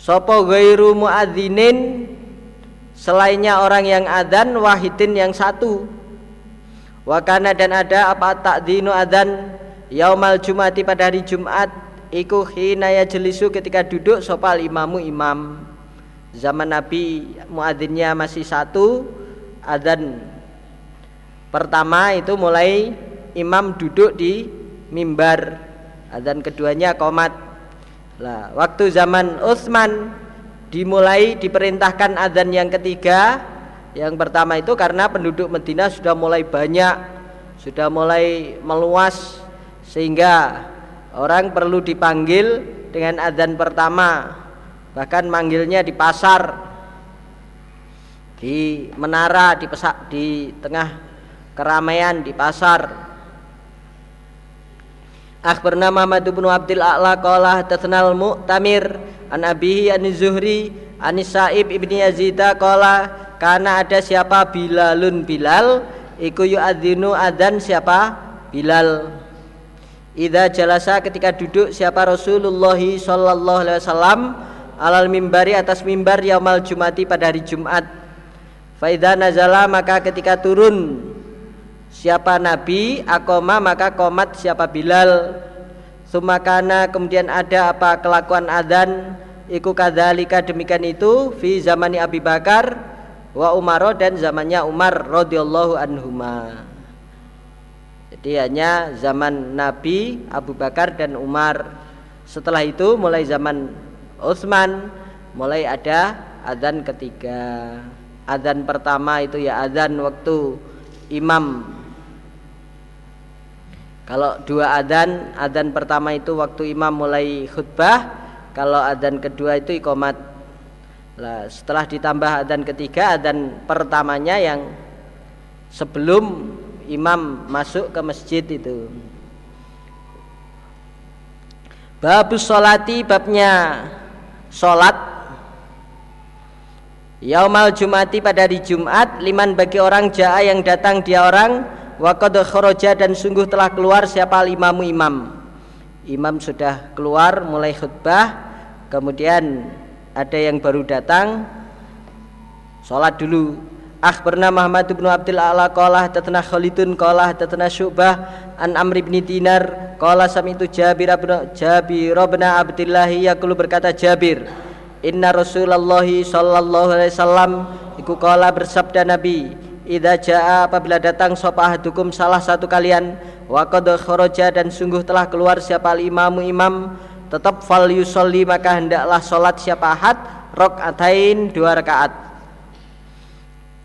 Sopo gairu muadzinin selainnya orang yang adzan wahidin yang satu. Wakana dan ada apa takdinu adzan? Yaumal jumati pada hari Jumat iku hina jelisu ketika duduk sopal imamu imam. Zaman Nabi muadzinnya masih satu adzan. Pertama itu mulai imam duduk di mimbar. Adzan keduanya komat. Lah waktu zaman Utsman dimulai diperintahkan adzan yang ketiga. Yang pertama itu karena penduduk Medina sudah mulai banyak sudah mulai meluas sehingga orang perlu dipanggil dengan adzan pertama. Bahkan manggilnya di pasar di menara di pesak di tengah keramaian di pasar Akhbarna Muhammad bin Abdul A'la qala tatnal Mu'tamir an Abihi an Zuhri an Sa'ib ibni Yazid qala karena ada siapa Bilalun Bilal? Iku yu'adzinu adzan siapa? Bilal. Idza jalasa ketika duduk siapa Rasulullah sallallahu alaihi wasallam alal mimbari atas mimbar yaumal jumati pada hari Jumat. Faida nazala maka ketika turun siapa Nabi akoma maka komat siapa Bilal. Sumakana kemudian ada apa kelakuan adzan iku kadzalika demikian itu fi zamani Abi Bakar wa Umar dan zamannya Umar radhiyallahu anhuma. Jadi hanya zaman Nabi, Abu Bakar dan Umar. Setelah itu mulai zaman Utsman mulai ada adzan ketiga. Adzan pertama itu ya adzan waktu imam. Kalau dua adzan, adzan pertama itu waktu imam mulai khutbah, kalau adzan kedua itu ikomat. Lah, setelah ditambah adzan ketiga, adzan pertamanya yang sebelum imam masuk ke masjid itu Babus solati babnya Solat Yaumal Jumati pada hari Jumat Liman bagi orang ja'a yang datang dia orang Waqad khoroja dan sungguh telah keluar siapa limamu imam. Imam sudah keluar mulai khutbah Kemudian ada yang baru datang Sholat dulu. Akhbarna Muhammad bin Abdul A'la qala tatna Khalidun qala tatna Syu'bah an Amr bin Dinar qala sami'tu Jabir bin Jabir bin Abdullah yaqulu berkata Jabir Inna Rasulullah sallallahu alaihi wasallam iku qala bersabda Nabi Idza jaa apabila datang sapa ahadukum salah satu kalian wa qad kharaja dan sungguh telah keluar siapa imamu imam tetap fal yusolli maka hendaklah salat siapa ahad rakaatain dua rakaat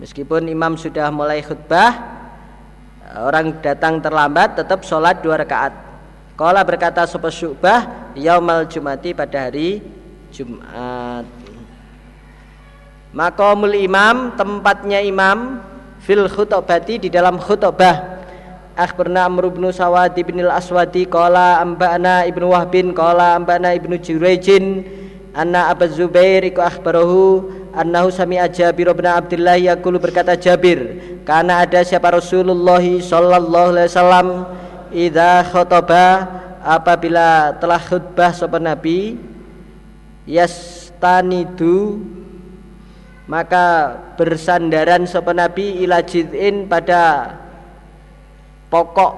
Meskipun imam sudah mulai khutbah, orang datang terlambat tetap sholat dua rakaat. Kala berkata sopa syubah yaumal jumati pada hari Jumat. Makomul imam tempatnya imam fil khutbati di dalam khutbah. Akhbarna Amr bin Sawad bin al-Aswadi qala amba'na Ibnu Wahbin qala amba'na Ibnu Jurayjin anna Abu Zubair iku akhbarahu annahu sami'a Jabir bin Abdullah yaqulu berkata Jabir karena ada siapa Rasulullah sallallahu alaihi wasallam idza khotaba apabila telah khutbah sapa nabi yastanidu maka bersandaran sapa nabi ila jid'in pada pokok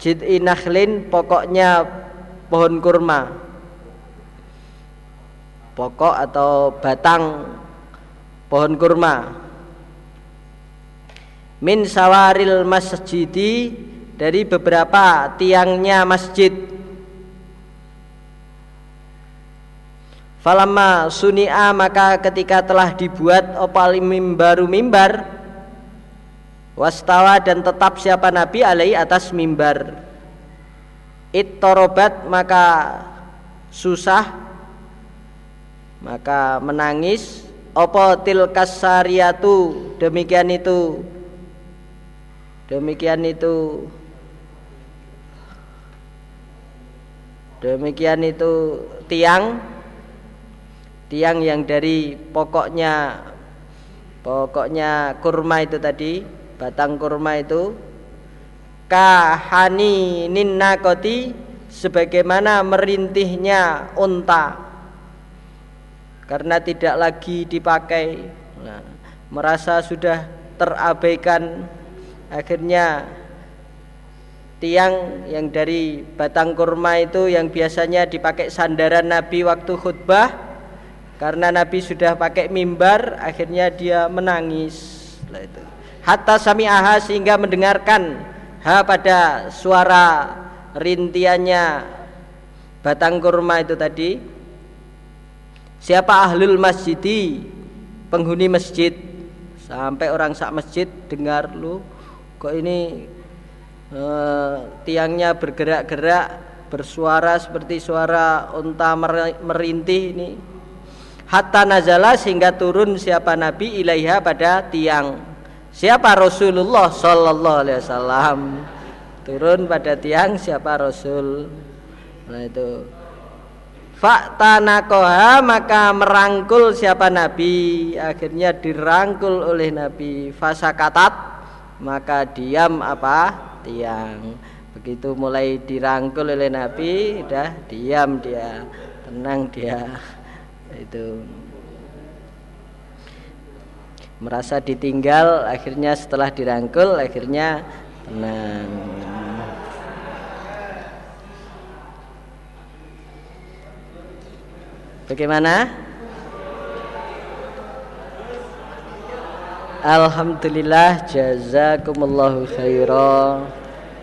jid'in nakhlin pokoknya pohon kurma. Pokok atau batang pohon kurma. Min sawaril masjidi dari beberapa tiangnya masjid Falamma suni'a maka ketika telah dibuat opal mimbaru mimbar? Wastawa dan tetap siapa Nabi alai atas mimbar. Ittorobat maka susah Maka menangis. Apa tilkas syariatu demikian itu demikian itu demikian itu tiang tiang yang dari pokoknya pokoknya kurma itu tadi batang kurma itu kahani ninnakoti sebagaimana merintihnya unta. Karena tidak lagi dipakai. Nah, merasa sudah terabaikan akhirnya tiang yang dari batang kurma itu yang biasanya dipakai sandaran Nabi waktu khutbah karena Nabi sudah pakai mimbar akhirnya dia menangis. Itu. Hatta aha sehingga mendengarkan ha pada suara rintiannya batang kurma itu tadi. Siapa ahlul masjidi? Penghuni masjid. Sampai orang sak masjid dengar lu kok ini eh, tiangnya bergerak-gerak bersuara seperti suara unta merintih ini hatta nazala sehingga turun siapa nabi ilaiha pada tiang. Siapa Rasulullah sallallahu alaihi wasallam? Turun pada tiang siapa Rasul? Nah itu. Faktanakoha maka merangkul siapa Nabi. Akhirnya dirangkul oleh Nabi. Fasakatat maka diam apa? Tiang. Begitu mulai dirangkul oleh Nabi Udah diam dia. Tenang dia Itu Merasa ditinggal Akhirnya setelah dirangkul Akhirnya tenang Bagaimana? Alhamdulillah jazakumullahu khairan.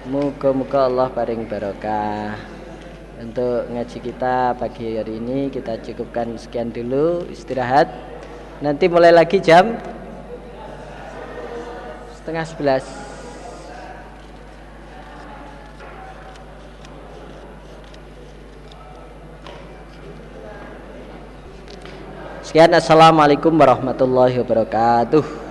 Muka-muka Allah paring barokah. Untuk ngaji kita pagi hari ini kita cukupkan sekian dulu istirahat. Nanti mulai lagi jam setengah sebelas. Sekian assalamualaikum warahmatullahi wabarakatuh.